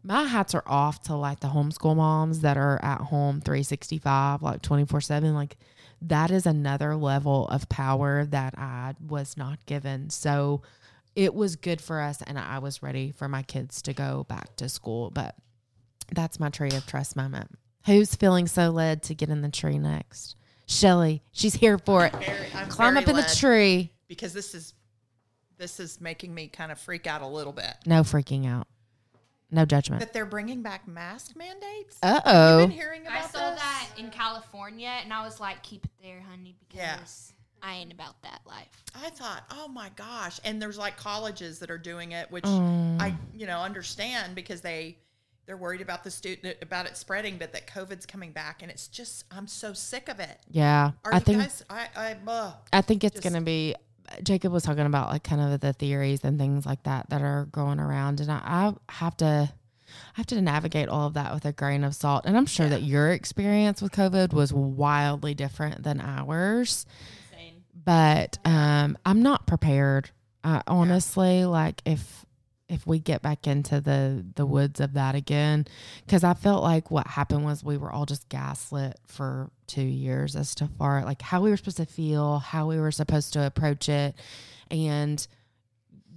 my hats are off to like the homeschool moms that are at home 365, like 24 7. Like that is another level of power that I was not given. So it was good for us, and I was ready for my kids to go back to school. But that's my tree of trust moment. Who's feeling so led to get in the tree next? Shelly, she's here for it. Very, I'm Climb up in the tree. because this is this is making me kind of freak out a little bit. No freaking out. No judgment. That they're bringing back mask mandates. Uh You've oh. been hearing about I saw this? that in California, and I was like, keep it there, honey, Yeah. because I ain't about that life. I thought, oh my gosh. And there's like colleges that are doing it, which Mm. I, you know, understand because they they're worried about the student about it spreading, but that COVID's coming back, and it's just I'm so sick of it. Yeah. Are I you think guys? I, I, uh, I think it's Just- going to be. Jacob was talking about like kind of the theories and things like that that are going around, and I, I have to, I have to navigate all of that with a grain of salt. And I'm sure that your experience with COVID was wildly different than ours, Insane. but um, I'm not prepared. I honestly like if if we get back into the the woods of that again because i felt like what happened was we were all just gaslit for two years as to far like how we were supposed to feel how we were supposed to approach it and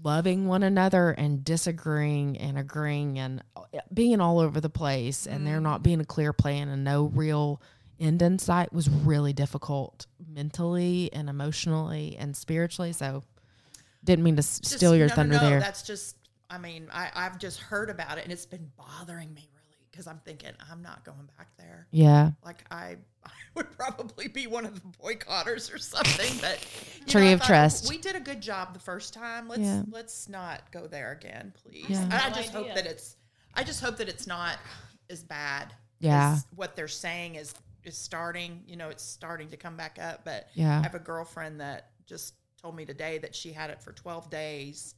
loving one another and disagreeing and agreeing and uh, being all over the place and there not being a clear plan and no real end in sight was really difficult mentally and emotionally and spiritually. So didn't mean to Just- steal your no, no, thunder no, there. That's just, I mean, I, I've just heard about it and it's been bothering me really because I'm thinking I'm not going back there. Yeah. Like I, I <laughs> would probably be one of the boycotters or something. But Tree I of thought, trust. We did a good job the first time. Let's Yeah. let's not go there again, please. Yeah. And I No just hope that it's. I just hope that it's not as bad. Yeah. as what they're saying is is starting. You know, it's starting to come back up. But Yeah. I have a girlfriend that just told me today that she had it for 12 days.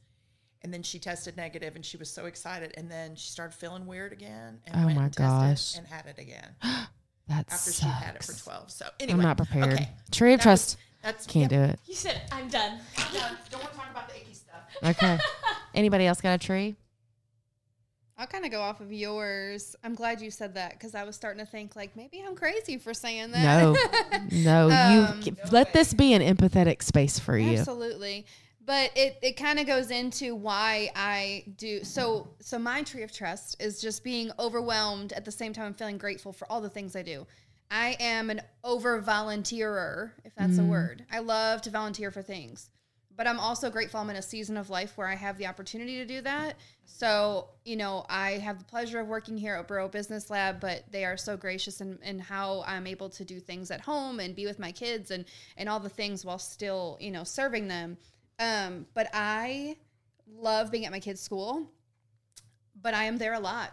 And then she tested negative and she was so excited. And then she started feeling weird again and Oh went my and tested gosh. and had it again <gasps> <gasps> That after sucks. she had it for 12. So anyway, I'm not prepared. Okay. Tree of That trust was- that's can't do it. You said I'm done. I'm done. Don't want to talk about the icky stuff. Okay. <laughs> Anybody else got a tree? I'll kind of go off of yours. I'm glad you said that because I was starting to think like maybe I'm crazy for saying that. No, <laughs> no. Um, you let this be an empathetic space for you. Absolutely. But it, it kind of goes into why I do so so my tree of trust is just being overwhelmed at the same time I'm feeling grateful for all the things I do. I am an over volunteerer, if that's a mm. word. I love to volunteer for things. But I'm also grateful I'm in a season of life where I have the opportunity to do that. So, you know, I have the pleasure of working here at Boro Business Lab, but they are so gracious in, in how I'm able to do things at home and be with my kids and, and all the things while still, you know, serving them. Um, but I love being at my kids' school, but I am there a lot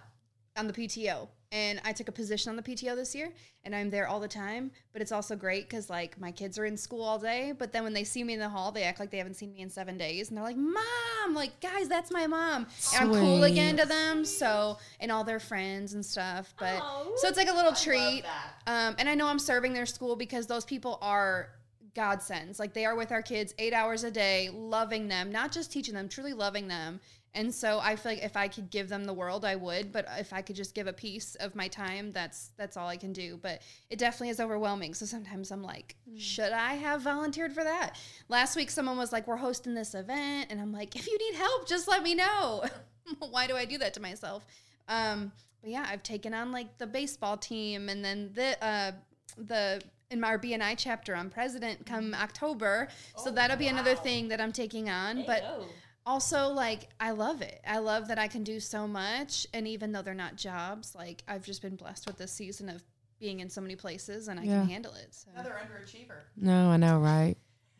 on the PTO. And I took a position on the PTO this year, and I'm there all the time. But it's also great because, like, my kids are in school all day. But then when they see me in the hall, they act like they haven't seen me in seven days. And they're like, Mom, like, guys, that's my mom. And I'm cool Sweet. again to them. So, and all their friends and stuff. But Aw. so it's like a little treat. Um, and I know I'm serving their school because those people are godsends. Like they are with our kids eight hours a day, loving them, not just teaching them, truly loving them. And so I feel like if I could give them the world, I would. But if I could just give a piece of my time, that's that's all I can do. But it definitely is overwhelming. So sometimes I'm like, should I have volunteered for that? Last week, someone was like, "We're hosting this event," and I'm like, "If you need help, just let me know." <laughs> Why do I do that to myself? Um, but yeah, I've taken on like the baseball team, and then the uh, the in my BNI chapter, I'm president come October, so oh, that'll be another thing that I'm taking on. But Heyo. also like I love it. I love that I can do so much and even though they're not jobs, like I've just been blessed with this season of being in so many places and I Yeah. can handle it. So Another underachiever. No, I know, right?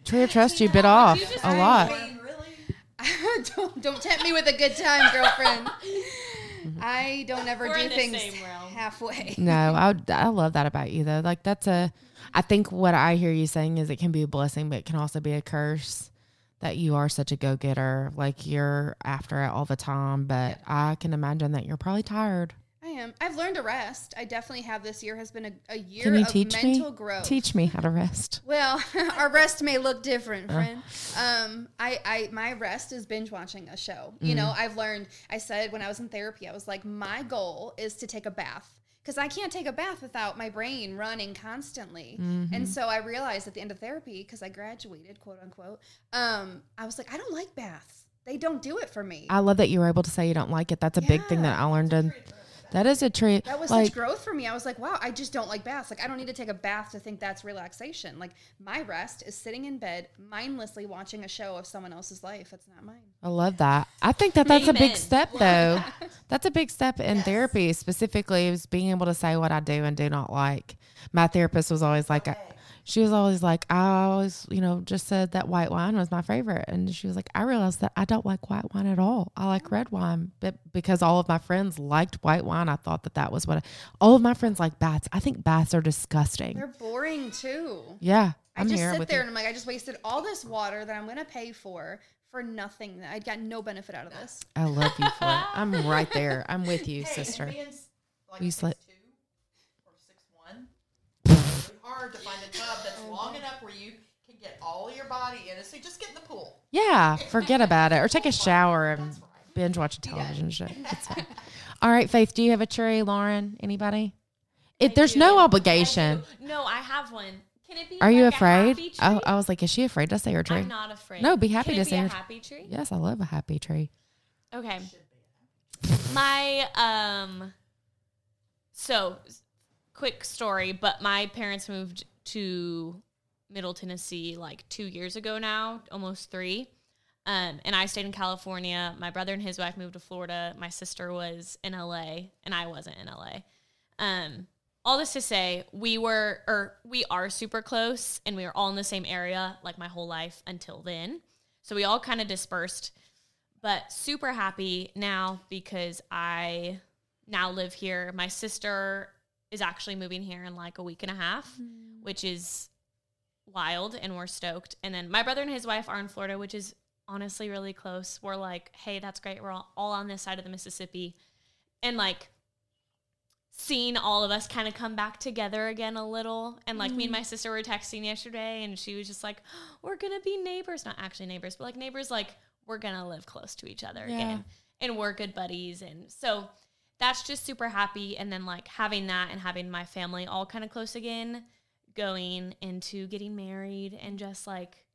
Tree of <laughs> trust you bit off you a lot. Mean, <laughs> really? don't don't tempt me with a good time, girlfriend. <laughs> Mm-hmm. I don't ever We're do in the things same realm. halfway. <laughs> No, I I love that about you though. Like that's a I think what I hear you saying is it can be a blessing, but it can also be a curse that you are such a go getter. Like you're after it all the time. But I can imagine that you're probably tired. I am. I've learned to rest. I definitely have this year has been a, a year Can you of teach mental me? growth. Teach me how to rest. Well, <laughs> our rest may look different, friend. Um, I, I, my rest is binge watching a show. You know, I've learned. I said when I was in therapy, I was like, my goal is to take a bath because I can't take a bath without my brain running constantly. And so I realized at the end of therapy, because I graduated, quote unquote, um, I was like, I don't like baths. They don't do it for me. I love that you were able to say you don't like it. That's a big thing that I learned. And that is a treat. That was like, such growth for me. I was like, wow, I just don't like baths. Like, I don't need to take a bath to think that's relaxation. Like, my rest is sitting in bed, mindlessly watching a show of someone else's life. It's not mine. I love that. I think that that's a big step, though. <laughs> That's a big step in therapy, specifically, is being able to say what I do and do not like. My therapist was always like, she was always like, I always, you know, just said that white wine was my favorite. And she was like, I realized that I don't like white wine at all. I like red wine. But because all of my friends liked white wine, I thought that that was what I, all of my friends like baths. I think baths are disgusting. They're boring too. yeah. I I'm just here sit with there you. and I'm like, I just wasted all this water that I'm going to pay for for nothing. I got no benefit out of this. I love you for it. <laughs> I'm right there. I'm with you, Hey, sister. being s- like You six slit- two or six one, it's really hard to find a tub that's long enough where you can get all your body in it. So just get in the pool. Yeah, <laughs> forget about it. Or take a shower and binge watch a television show. <laughs> It's fine. All right, Faith, do you have a tree, Lauren? Anybody? It, there's no obligation. No, I have one. Can it be? Are you like a afraid? happy tree? Oh, I was like, is she afraid to say her tree? I'm not afraid. No, be happy Can to it be say a it. happy tree. Yes, I love a happy tree. Okay. My um so s- quick story, but my parents moved to Middle Tennessee like 2 years ago now, almost 3. Um and I stayed in California. My brother and his wife moved to Florida. My sister was in LA and I wasn't in LA. Um all this to say, we were or we are super close and we were all in the same area like my whole life until then. So we all kind of dispersed but super happy now because I now live here. My sister is actually moving here in like a week and a half, mm. which is wild, and we're stoked. And then my brother and his wife are in Florida, which is honestly really close. We're like, hey, that's great. We're all, all on this side of the Mississippi. And like, seeing all of us kind of come back together again a little. And like me and mm. my sister were texting yesterday and she was just like, <gasps> we're going to be neighbors. Not actually neighbors, but like neighbors, like we're going to live close to each other Yeah. again. And we're good buddies. And so that's just super happy. And then like having that and having my family all kind of close again, going into getting married and just like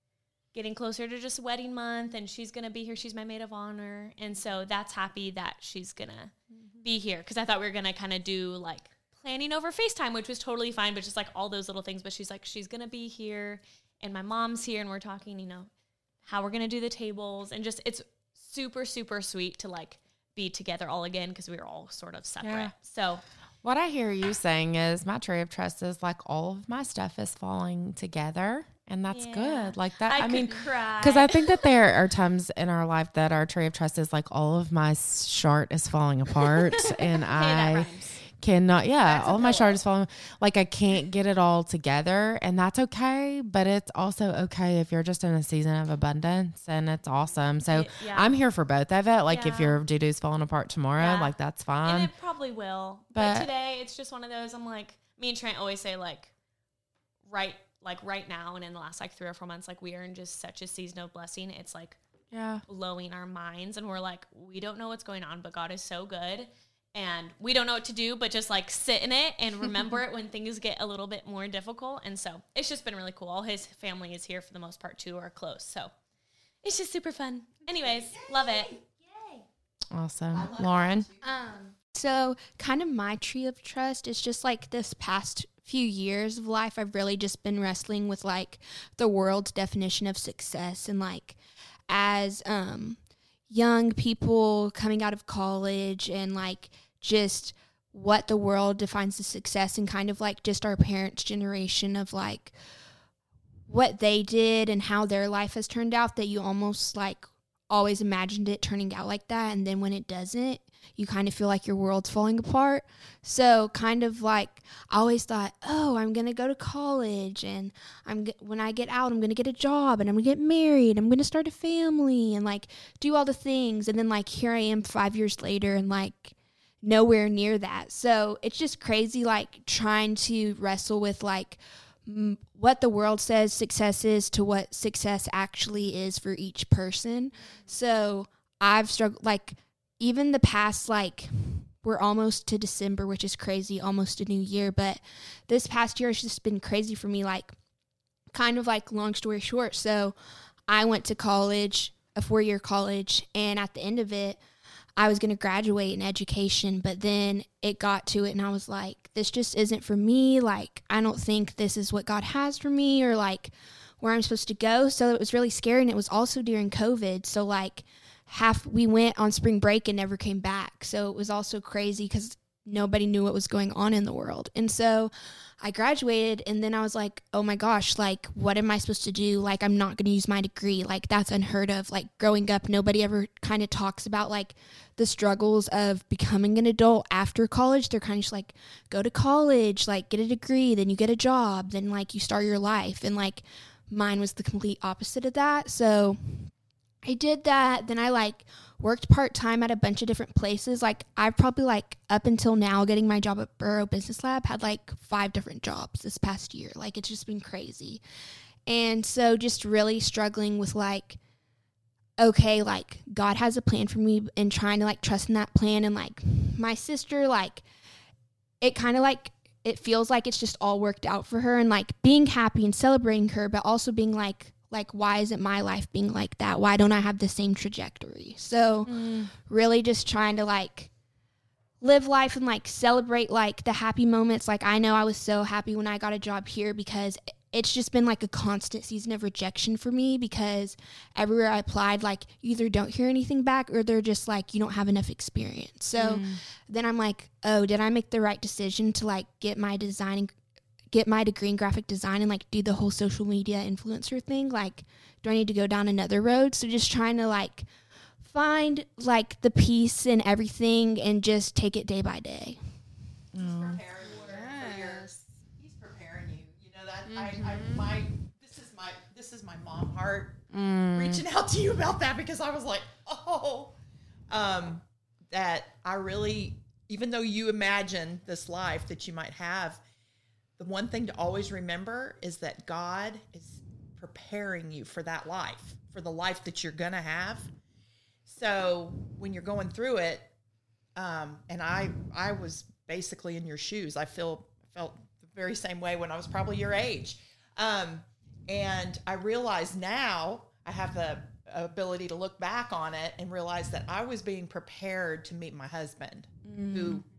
getting closer to just wedding month and she's gonna be here. She's my maid of honor. And so that's happy that she's gonna mm-hmm. be here. Because i thought we were gonna kind of do like planning over facetime which was totally fine but just like all those little things. But she's like she's gonna be here and my mom's here and we're talking you know how we're gonna do the tables. And just it's super super sweet to like be together all again because we were all sort of separate Yeah. so What I hear you saying is my tree of trust is like all of my stuff is falling together, and that's Yeah. good. Like that. i, I, mean, because I think that <laughs> there are times in our life that our tree of trust is like all of my chart is falling apart, <laughs> and Hey, I. cannot. Yeah, That's all my is falling. Like I can't get it all together, and that's okay. But it's also okay if you're just in a season of abundance, and it's awesome. So It- yeah. I'm here for both of it. Like if your doo doo's falling apart tomorrow, Yeah. like that's fine. and it probably will. But, But- today, it's just one of those. I'm like, me and Trent always say like, right, like right now, and in the last like three or four months, like we are in just such a season of blessing. It's like yeah. blowing our minds, and we're like, we don't know what's going on, but God is so good. And we don't know what to do, but just like sit in it and remember it <laughs> when things get a little bit more difficult. And so it's just been really cool. All his family is here for the most part too, or close. So it's just super fun. Anyways, love it. Awesome. Lauren. Um, so kind of my tree of trust is just like this past few years of life I've really just been wrestling with like the world's definition of success and like as um young people coming out of college and like just what the world defines as success and kind of like just our parents generation of like what they did and how their life has turned out that you almost like always imagined it turning out like that. And then when it doesn't you kind of feel like your world's falling apart. So kind of like i always thought oh i'm going to go to college and i'm g- when i get out i'm going to get a job and i'm going to get married i'm going to start a family and like do all the things. And then like here i am 5 years later and like nowhere near that so it's just crazy like trying to wrestle with like m- what the world says success is to what success actually is for each person. So I've struggled, like, even the past, like, we're almost to December, which is crazy, almost a new year. But this past year has just been crazy for me, like, kind of like, long story short. So I went to college, a four year college, and at the end of it, I was going to graduate in education, but then it got to it and I was like, this just isn't for me. Like, I don't think this is what God has for me or like where I'm supposed to go. So it was really scary. And it was also during COVID. So, like, half we went on spring break and never came back. So it was also crazy because nobody knew what was going on in the world. And so I graduated and then I was like, oh my gosh, like, what am I supposed to do? Like, I'm not going to use my degree. Like, that's unheard of. Like, growing up, nobody ever kind of talks about like the struggles of becoming an adult after college. They're kind of just like, go to college, like, get a degree, then you get a job, then like you start your life. And like, mine was the complete opposite of that. So, I did that. Then I like worked part time at a bunch of different places. Like I've probably like up until now getting my job at Boro Business Lab had like five different jobs this past year. Like it's just been crazy. And so just really struggling with like okay, like God has a plan for me and trying to like trust in that plan and like my sister like it kind of like it feels like it's just all worked out for her and like being happy and celebrating her, but also being like, like why isn't my life being like that? Why don't I have the same trajectory? So mm. really just trying to like live life and like celebrate like the happy moments. Like I know I was so happy when I got a job here because it's just been like a constant season of rejection for me because everywhere I applied, like you either don't hear anything back or they're just like you don't have enough experience. So mm. then I'm like, oh, did I make the right decision to like get my design get my degree in graphic design and like do the whole social media influencer thing? Like, do I need to go down another road? So just trying to like find like the peace in everything and just take it day by day. preparing you for your, he's preparing you. You know that I, I my this is my this is my mom heart reaching out to you about that because I was like, oh, um, that I really, even though you imagine this life that you might have, the one thing to always remember is that God is preparing you for that life, for the life that you're gonna have. So when you're going through it, um, and I I was basically in your shoes. I feel felt the very same way when I was probably your age, um, and I realize now I have the ability to look back on it and realize that I was being prepared to meet my husband, who oh,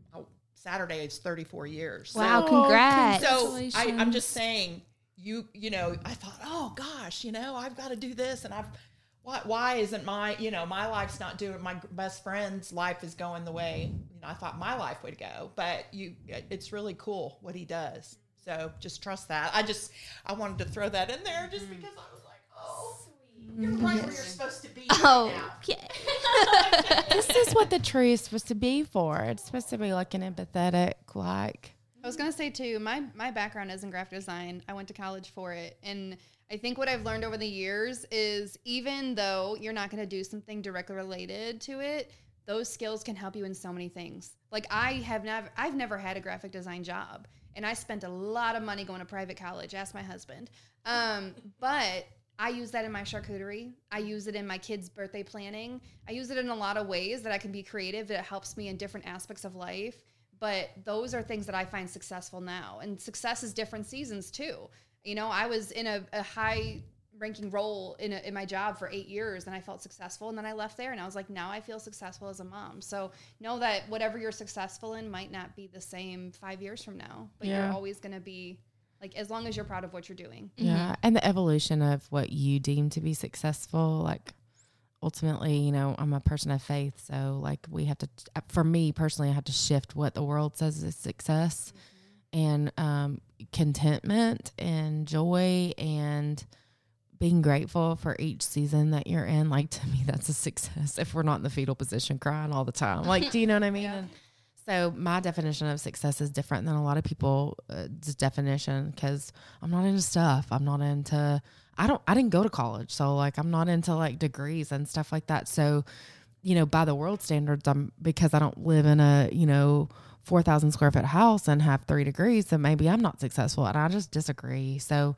Saturday is 34 years. So- Wow, congrats. so I, I'm just saying, you you know, I thought, oh gosh, you know, I've got to do this, and I've why why isn't my you know my life's not doing my best friend's life is going the way you know I thought my life would go, but you it's really cool what he does. So just trust that. I just I wanted to throw that in there just mm-hmm. because I was like, you're right where you're supposed to be. right Oh, now. yeah. <laughs> this is what the tree is supposed to be for. It's supposed to be like an empathetic, like I was gonna say too, my my background is in graphic design. I went to college for it, and I think what I've learned over the years is even though you're not gonna do something directly related to it, those skills can help you in so many things. Like I have never, I've never had a graphic design job, and I spent a lot of money going to private college. Ask my husband. Um, but I use that in my charcuterie. I use it in my kids' birthday planning. I use it in a lot of ways that I can be creative. That helps me in different aspects of life. But those are things that I find successful now. And success is different seasons too. You know, I was in a, a high ranking role in, a, in my job for eight years and I felt successful. And then I left there and I was like, now I feel successful as a mom. So know that whatever you're successful in might not be the same five years from now, but Yeah. you're always going to be like, as long as you're proud of what you're doing. Yeah. Mm-hmm. And the evolution of what you deem to be successful, like ultimately, you know, I'm a person of faith. So, like, we have to, uh, for me personally, I have to shift what the world says is success mm-hmm. and um, contentment and joy and being grateful for each season that you're in. Like, to me, that's a success if we're not in the fetal position crying all the time. Like, do you know what I <laughs> mean? And so my definition of success is different than a lot of people's uh, definition because I'm not into stuff. I'm not into. I don't. I didn't go to college, so like I'm not into like degrees and stuff like that. So, you know, by the world standards, I'm because I don't live in a you know four thousand square foot house and have three degrees, then maybe I'm not successful. And I just disagree. So,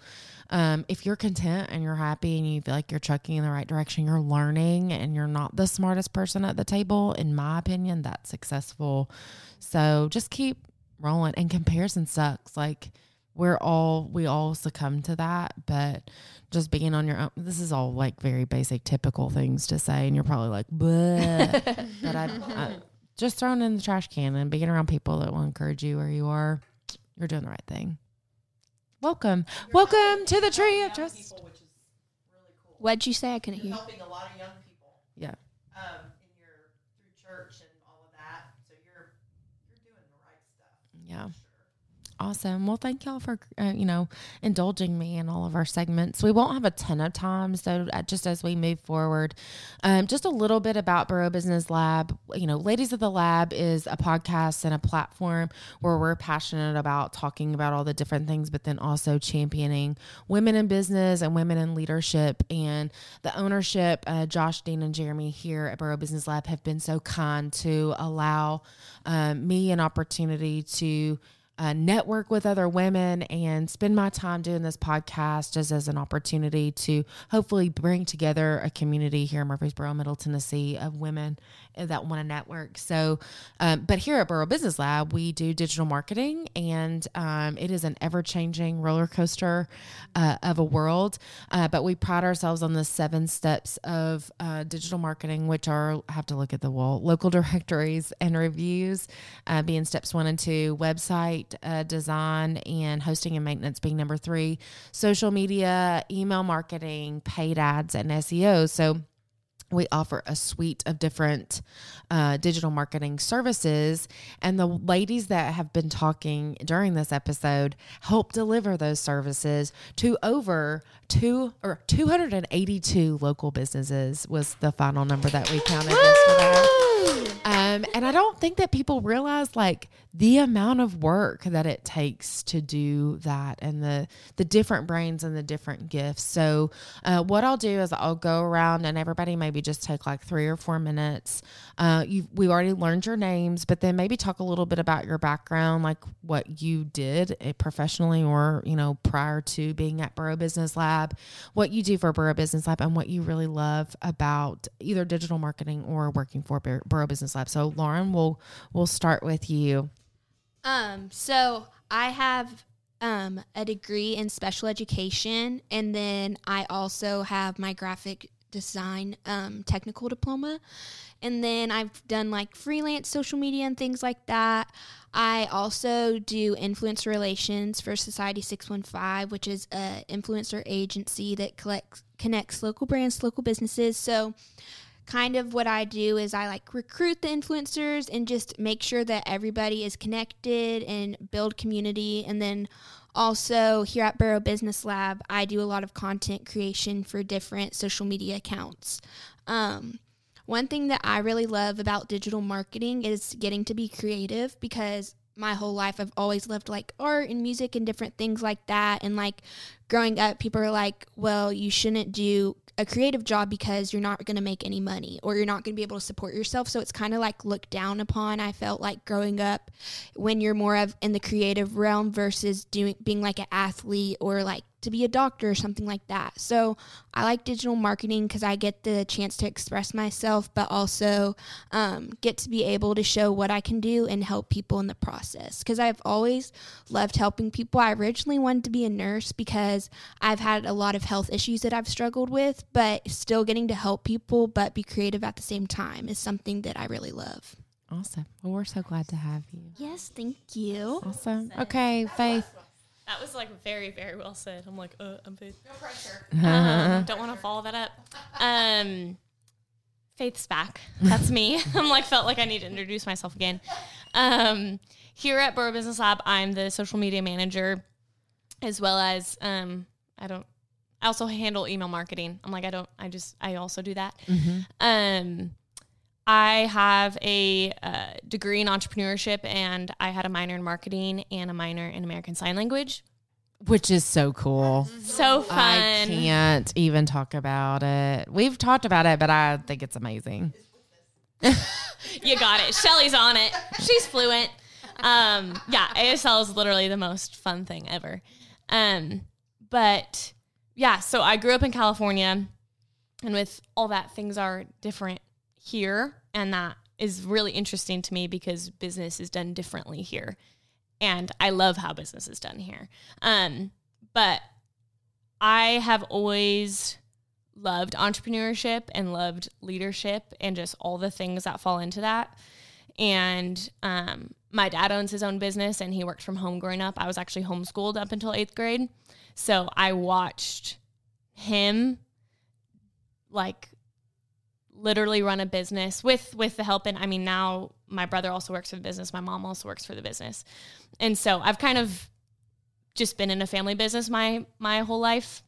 um, if you're content and you're happy and you feel like you're trucking in the right direction, you're learning and you're not the smartest person at the table, in my opinion, that's successful. So just keep rolling. And comparison sucks. Like we're all we all succumb to that, but just being on your own. This is all like very basic, typical things to say, and you're probably like, but <laughs> but I, I just throwing in the trash can and being around people that will encourage you where you are. You're doing the right thing. Welcome, welcome to the tree of trust. People, which is really cool. What'd you say? I couldn't You're hear. helping a lot of young people. Yeah. um, in your through church and all of that. So you're you're doing the right stuff. Yeah. Awesome. Well, thank y'all for uh, you know indulging me in all of our segments. We won't have a ton of time, so uh, just as we move forward, um, just a little bit about Boro Business Lab. You know, Ladies of the Lab is a podcast and a platform where we're passionate about talking about all the different things, but then also championing women in business and women in leadership. And the ownership, uh, Josh, Dean, and Jeremy here at Boro Business Lab have been so kind to allow um, me an opportunity to uh, network with other women and spend my time doing this podcast just as an opportunity to hopefully bring together a community here in Murfreesboro, Middle Tennessee of women that want to network. So, um, but here at Boro Business Lab, we do digital marketing, and um, it is an ever changing roller coaster uh, of a world. Uh, but we pride ourselves on the seven steps of uh, digital marketing, which are have to look at the wall local <laughs> directories and reviews, uh, being steps one and two, website uh, design and hosting and maintenance being number three, social media, email marketing, paid ads, and SEO. So we offer a suite of different uh, digital marketing services. And the ladies that have been talking during this episode help deliver those services to over two or 282 local businesses was the final number that we counted yesterday. Um, and I don't think that people realize like the amount of work that it takes to do that and the the different brains and the different gifts. So uh, what I'll do is I'll go around and everybody maybe just take like three or four minutes. Uh, you we already learned your names, but then maybe talk a little bit about your background, like what you did eh, professionally or you know prior to being at Boro Business Lab, what you do for Boro Business Lab, and what you really love about either digital marketing or working for Bor- Boro Business Lab. So Lauren, we'll we'll start with you. Um, so I have um, a degree in special education, and then I also have my graphic design um, technical diploma. And then I've done like freelance social media and things like that. I also do influencer relations for Society 615, which is a influencer agency that collects connects local brands, to local businesses. So kind of what I do is I like recruit the influencers and just make sure that everybody is connected and build community. And then also here at Boro Business Lab, I do a lot of content creation for different social media accounts. Um, one thing that I really love about digital marketing is getting to be creative because my whole life I've always loved like art and music and different things like that. And like growing up, people are like, well, you shouldn't do a creative job because you're not going to make any money or you're not going to be able to support yourself. So it's kind of like looked down upon. I felt like growing up when you're more of in the creative realm versus doing being like an athlete or like to be a doctor or something like that. So I like digital marketing because I get the chance to express myself, but also um, get to be able to show what I can do and help people in the process. Because I've always loved helping people. I originally wanted to be a nurse because I've had a lot of health issues that I've struggled with, but still getting to help people but be creative at the same time is something that I really love. Awesome. Well, we're so glad to have you. Yes, thank you. Awesome. Okay, Faith. That was like very, very well said. I'm like, uh, I'm Faith. No pressure. Um, <laughs> don't want to follow that up. Um, Faith's back. That's me. <laughs> I'm like, felt like I need to introduce myself again. Um, here at Boro Business Lab, I'm the social media manager, as well as um, I don't. I also handle email marketing. I'm like, I don't. I just. I also do that. Um, I have a uh, degree in entrepreneurship, and I had a minor in marketing and a minor in American Sign Language. Which is so cool. So fun. I can't even talk about it. We've talked about it, but I think it's amazing. <laughs> You got it. Shelly's on it. She's fluent. Um, yeah, ASL is literally the most fun thing ever. Um, but yeah, so I grew up in California, and with all that, things are different here, and that is really interesting to me because business is done differently here, and I love how business is done here. Um, but I have always loved entrepreneurship and loved leadership and just all the things that fall into that. And um, my dad owns his own business and he worked from home growing up. I was actually homeschooled up until eighth grade. So I watched him like literally run a business with with the help and I mean now my brother also works for the business, my mom also works for the business. And so I've kind of just been in a family business my my whole life.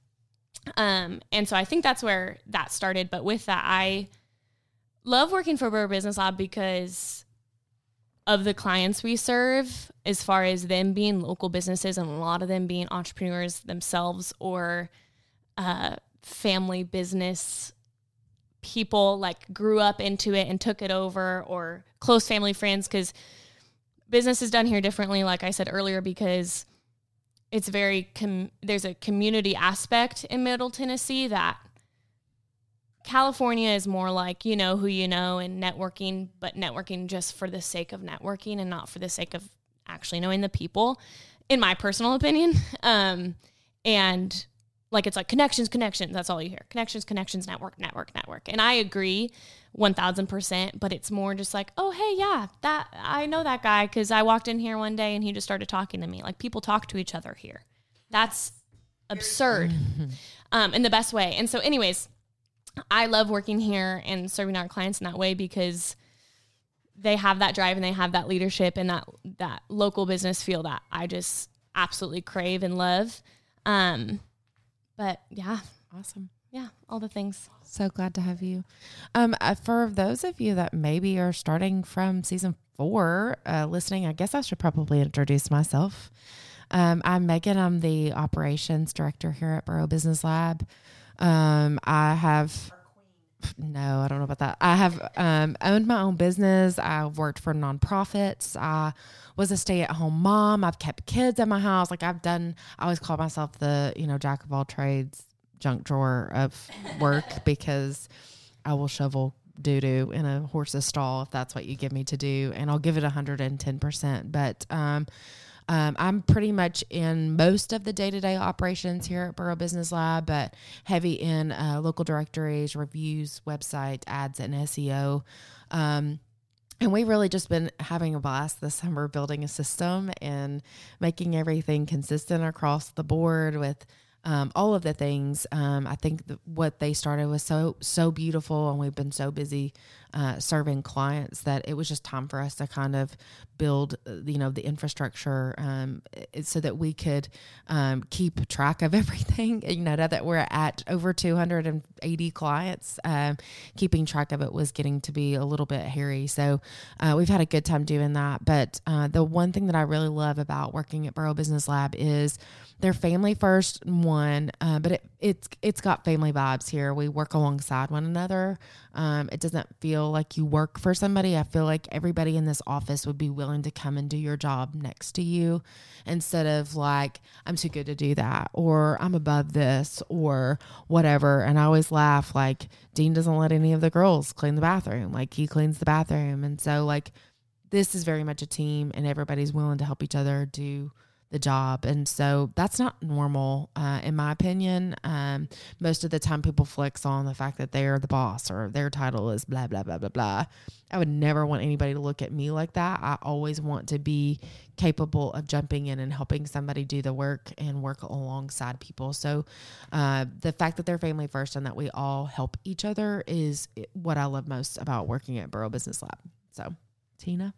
Um, and so I think that's where that started. But with that, I love working for Boro Business Lab because of the clients we serve, as far as them being local businesses and a lot of them being entrepreneurs themselves or uh, family business people like grew up into it and took it over or close family friends because business is done here differently, like I said earlier, because it's very com- there's a community aspect in Middle Tennessee that California is more like you know who you know and networking, but networking just for the sake of networking and not for the sake of actually knowing the people, in my personal opinion. <laughs> Um, and like it's like connections, connections. That's all you hear. Connections, connections, network, network, network. And I agree, one thousand percent. But it's more just like, oh hey, yeah, that I know that guy because I walked in here one day and he just started talking to me. Like people talk to each other here. That's absurd, um, in the best way. And so, anyways, I love working here and serving our clients in that way because they have that drive and they have that leadership and that that local business feel that I just absolutely crave and love. Um, but yeah, Awesome. yeah, all the things. So glad to have you. Um, uh, for those of you that maybe are starting from season four, uh, listening, I guess I should probably introduce myself. Um, I'm Megan. I'm the operations director here at Boro Business Lab. Um, I have. No, I don't know about that. I have um, owned my own business. I've worked for nonprofits. I was a stay-at-home mom. I've kept kids at my house. Like I've done. I always call myself the you know jack of all trades, junk drawer of work <laughs> because I will shovel doo doo in a horse's stall if that's what you give me to do, and I'll give it hundred and ten percent. But um, um, I'm pretty much in most of the day to day operations here at Boro Business Lab, but heavy in uh, local directories, reviews, website, ads, and SEO. Um, and we've really just been having a blast this summer building a system and making everything consistent across the board with um, all of the things. Um, I think what they started was so so beautiful, and we've been so busy uh, serving clients that it was just time for us to kind of build, uh, you know, the infrastructure um, so that we could um, keep track of <laughs> everything. You know, now that we're at over 280 clients, um, keeping track of it was getting to be a little bit hairy. So uh, we've had a good time doing that. But uh, the one thing that I really love about working at Boro Business Lab is they're family first one, uh, but it, it's it's got family vibes here. We work alongside one another. Um, it doesn't feel like you work for somebody. I feel like everybody in this office would be willing to come and do your job next to you instead of like, I'm too good to do that or I'm above this or whatever. And I always laugh like Dean doesn't let any of the girls clean the bathroom. Like he cleans the bathroom. And so like this is very much a team and everybody's willing to help each other do the job. And so that's not normal, uh, in my opinion. Um, most of the time, people flex on the fact that they're the boss or their title is blah, blah, blah, blah, blah. I would never want anybody to look at me like that. I always want to be capable of jumping in and helping somebody do the work and work alongside people. So, uh, the fact that they're family first and that we all help each other is what I love most about working at Boro Business Lab. So, Tina.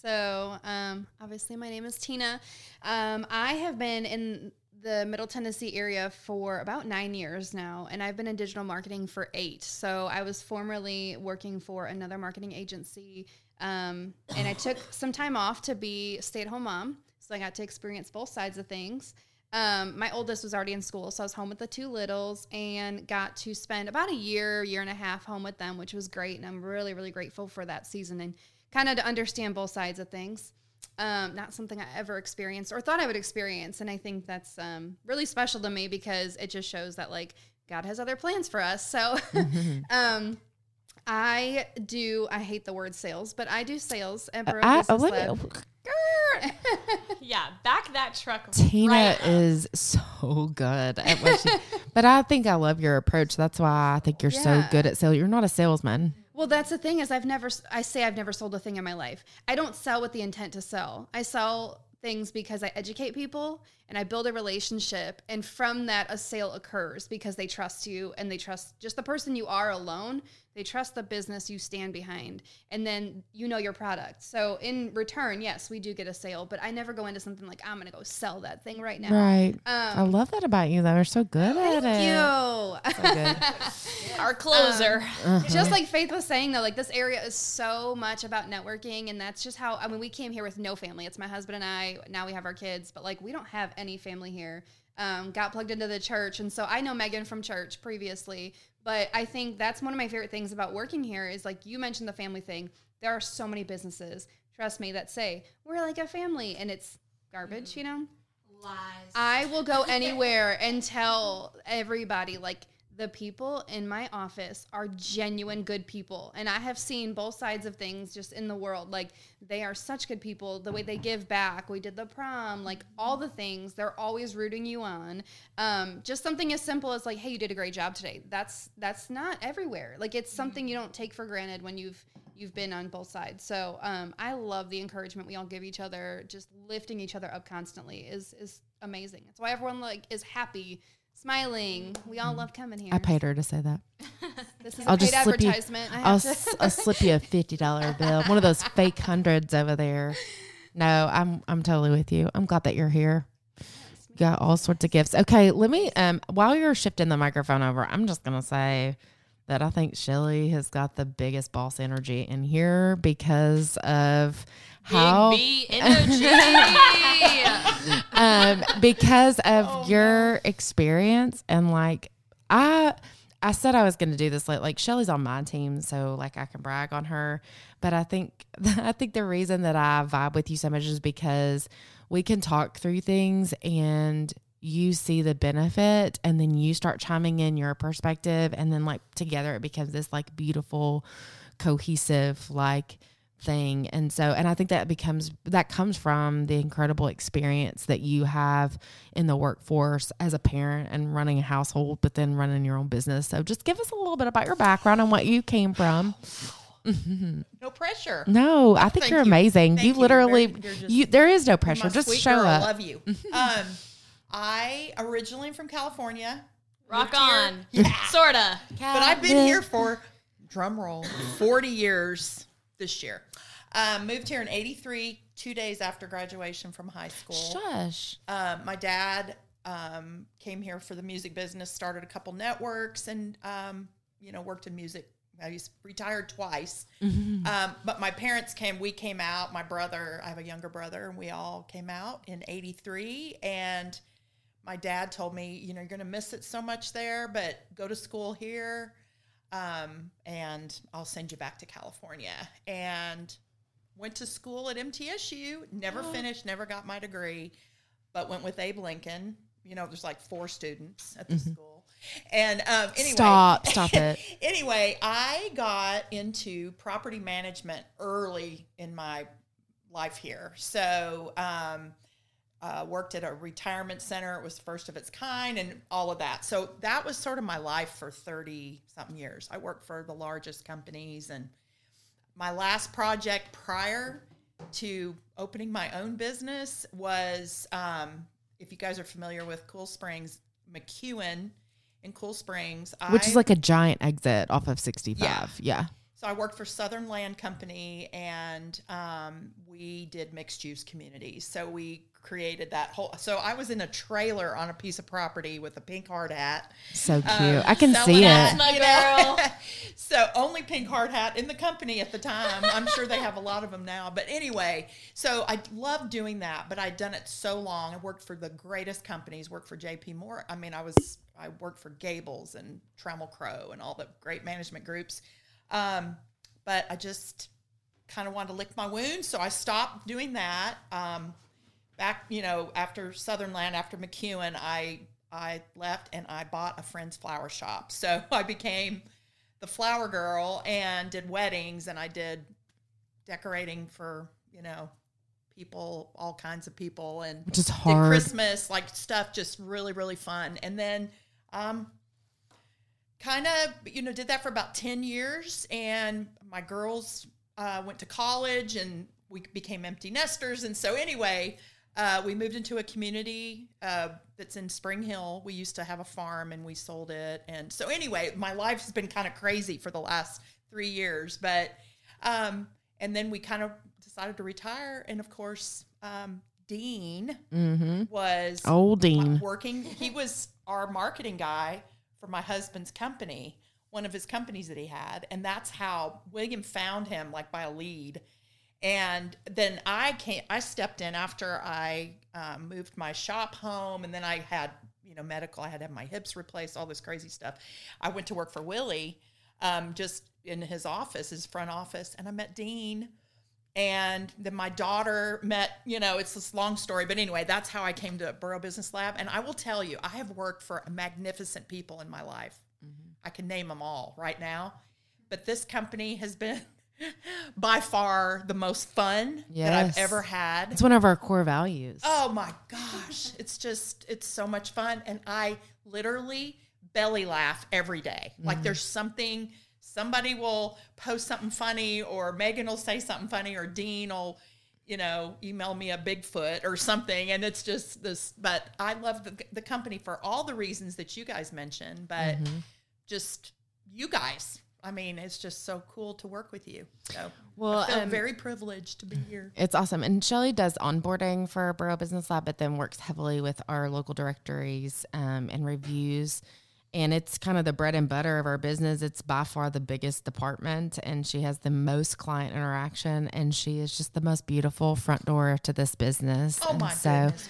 So, um, obviously, my name is Tina. Um, I have been in the Middle Tennessee area for about nine years now, and I've been in digital marketing for eight. So, I was formerly working for another marketing agency, um, and I took <sighs> some time off to be a stay at home mom. So, I got to experience both sides of things. Um, my oldest was already in school, so I was home with the two littles and got to spend about a year, year and a half home with them, which was great. And I'm really, really grateful for that season and kind of to understand both sides of things. Um, not something I ever experienced or thought I would experience. And I think that's um, really special to me because it just shows that like God has other plans for us. So <laughs> <laughs> um, I do, I hate the word sales, but I do sales at Boro I, Business let Lab. <laughs> Yeah, back that truck. Tina right is so good at what she, but I think I love your approach. That's why I think you're so good at sales. You're not a salesman. Well, that's the thing is I've never I say I've never sold a thing in my life. I don't sell with the intent to sell. I sell things because I educate people and I build a relationship and from that a sale occurs because they trust you and they trust just the person you are alone. They trust the business you stand behind and then you know your product. So in return, yes, we do get a sale, but I never go into something like I'm going to go sell that thing right now. Right. I love that about you, though. You're so good at Um, Thank you. So good. <laughs> Our closer. just like Faith was saying though, like this area is so much about networking, and that's just how I mean we came here with no family. It's my husband and I. Now we have our kids, but like we don't have any family here. Um, got plugged into the church, and so I know Megan from church previously. But I think that's one of my favorite things about working here is like you mentioned the family thing. There are so many businesses trust me, that say we're like a family, and it's garbage. Mm-hmm. You know. Lies. I will go <laughs> anywhere and tell everybody like the people in my office are genuine good people. And i have seen both sides of things just in the world. Like they are such good people. The way they give back we did the prom like all the things they're always rooting you on. Um, just something as simple as like hey you did a great job today. That's that's not everywhere. Like it's something you don't take for granted when you've you've been on both sides. So um, i love the encouragement we all give each other. Just lifting each other up constantly is is amazing. That's why everyone like is happy smiling we all love coming here I paid her to say that. <laughs> this is I'll a paid just slip you. advertisement I have I'll, <laughs> s- I'll slip you a fifty dollar bill, one of those fake hundreds over there. No, I'm I'm totally with you. I'm glad that you're here. You got all sorts of gifts. Okay, let me. Um, while you're shifting the microphone over, I'm just gonna say that I think Shelly has got the biggest boss energy in here because of how Big B energy. <laughs> um, because of Oh, your experience and like I I said I was going to do this like like Shelly's on my team so like I can brag on her but I think <laughs> I think the reason that I vibe with you so much is because we can talk through things and you see the benefit and then you start chiming in your perspective and then like together it becomes this like beautiful cohesive like thing and so and i think that becomes that comes from the incredible experience that you have in the workforce as a parent and running a household but then running your own business so just give us a little bit about your background and what you came from No pressure. no i think Thank you're you. amazing you you. literally You're- you're just- you there is no pressure just show girl. up Love you. <laughs> um, I originally am from California, Rock Moved here- on. Yeah. Sorta. but I've been here for drum roll forty years this year. Um, moved here in '83, two days after graduation from high school. shush Um, my dad um, came here for the music business, started a couple networks, and um, you know worked in music. He's retired twice, Mm-hmm. um, but my parents came. We came out. My brother, I have a younger brother, and we all came out in '83. And my dad told me, you know, you're going to miss it so much there, but go to school here, um, and I'll send you back to California. And went to school at MTSU. Never finished. Never got my degree but went with Abe Lincoln. You know, there's like four students at the school. And um, anyway, Stop, stop it. <laughs> anyway, I got into property management early in my life here. So, um, uh, worked at a retirement center. It was the first of its kind and all of that. So that was sort of my life for 30 something years. I worked for the largest companies and my last project prior to opening my own business was um, if you guys are familiar with Cool Springs, McEwen in Cool Springs, which I- is like a giant exit off of 65 Yeah. yeah so I worked for Southern Land Company, and um, we did mixed use communities. So we created that whole. So I was in a trailer on a piece of property with a pink hard hat. so cute um, i can see out, it My girl. <laughs> so only pink hard hat in the company at the time. I'm sure they have a lot of them now. But anyway, so I loved doing that, but I'd done it so long. I worked for the greatest companies. Worked for J.P. Moore. I mean, I was I worked for Gables and Trammell Crow and all the great management groups. Um, but I just kind of wanted to lick my wounds, so I stopped doing that. Um, back, you know, after Southern Land, after McEwen, I I left and I bought a friend's flower shop. So <laughs> I became the flower girl and did weddings and I did decorating for, you know, people, all kinds of people and which is did hard Christmas, like stuff just really, really fun. And then um kind of, you know, did that for about 10 years. And my girls uh, went to college and we became empty nesters. And so, anyway, uh, we moved into a community uh, that's in Spring Hill. We used to have a farm and we sold it. And so, anyway, my life has been kind of crazy for the last three years. But, um, and then we kind of decided to retire. And of course, um, Dean mm-hmm. was old dean working. He was our marketing guy for my husband's company, one of his companies that he had, and that's how William found him, like by a lead. And then I came. I stepped in after I um, moved my shop home, and then I had you know medical. I had to have my hips replaced, all this crazy stuff. I went to work for Willie, um, just in his office, his front office, and I met Dean And then my daughter met, you know, it's this long story, but anyway, that's how I came to Boro Business Lab. And I will tell you, I have worked for magnificent people in my life. I can name them all right now, but this company has been by far the most fun that I've ever had. It's one of our core values. Oh my gosh. It's just, it's so much fun. And I literally belly laugh every day. Like mm. there's something, somebody will post something funny, or Megan will say something funny, or Dean will, you know, email me a Bigfoot or something. And it's just this, but I love the, the company for all the reasons that you guys mentioned, but mm-hmm. just you guys. I mean, it's just so cool to work with you. So, Well, I feel um, very privileged to be here. It's awesome. And Shelly does onboarding for Boro Business Lab, but then works heavily with our local directories um, and reviews. And it's kind of the bread and butter of our business. It's by far the biggest department, and she has the most client interaction. And she is just the most beautiful front door to this business. Oh and my so, goodness.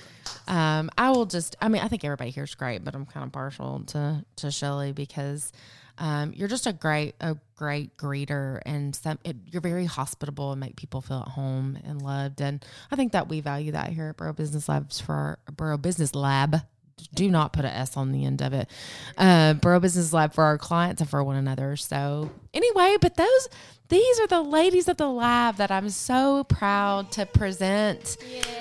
Um, I will just, I mean, I think everybody here is great, but I'm kind of partial to, to Shelly because um, you're just a great, a great greeter and some, it, you're very hospitable and make people feel at home and loved. And I think that we value that here at Boro Business Labs for our Boro Business Lab. Do not put an S on the end of it. Uh, Boro Business Lab for our clients and for one another. So anyway, but those, these are the ladies of the lab that I'm so proud to present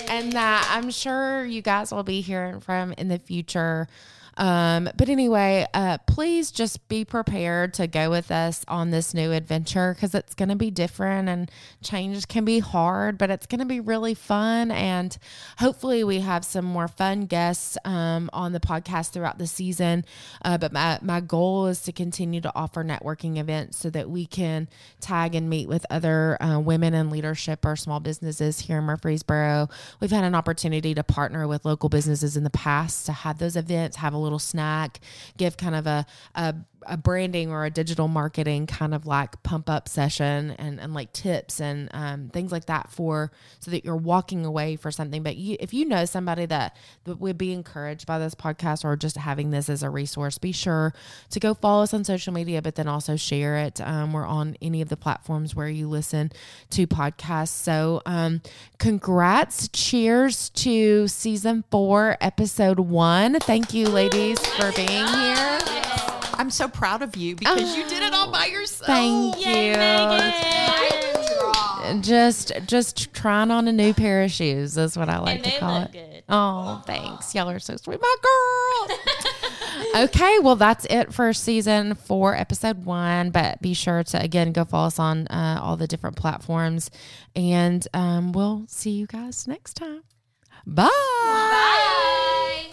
and that I'm sure you guys will be hearing from in the future. Um, but anyway, uh, please just be prepared to go with us on this new adventure because it's going to be different and change can be hard, but it's going to be really fun. And hopefully, we have some more fun guests um, on the podcast throughout the season. Uh, but my, my goal is to continue to offer networking events so that we can tag and meet with other uh, women in leadership or small businesses here in Murfreesboro. We've had an opportunity to partner with local businesses in the past to have those events, have a little snack, give kind of a, a a branding or a digital marketing kind of like pump up session and, and like tips and um, things like that for so that you're walking away for something. But you, if you know somebody that, that would be encouraged by this podcast or just having this as a resource, be sure to go follow us on social media, but then also share it. Um, we're on any of the platforms where you listen to podcasts. So, um, congrats. Cheers to season four, episode one. Thank you, ladies, for being here. I'm so proud of you because you did it all by <gasps> yourself. Thank you. Just just trying on a new pair of shoes is what I like And to they call look it. good. Oh, thanks. Y'all are so sweet, my girl. <laughs> okay, well that's it for season four, episode one. But be sure to again go follow us on uh, all the different platforms, and um, we'll see you guys next time. Bye. Bye.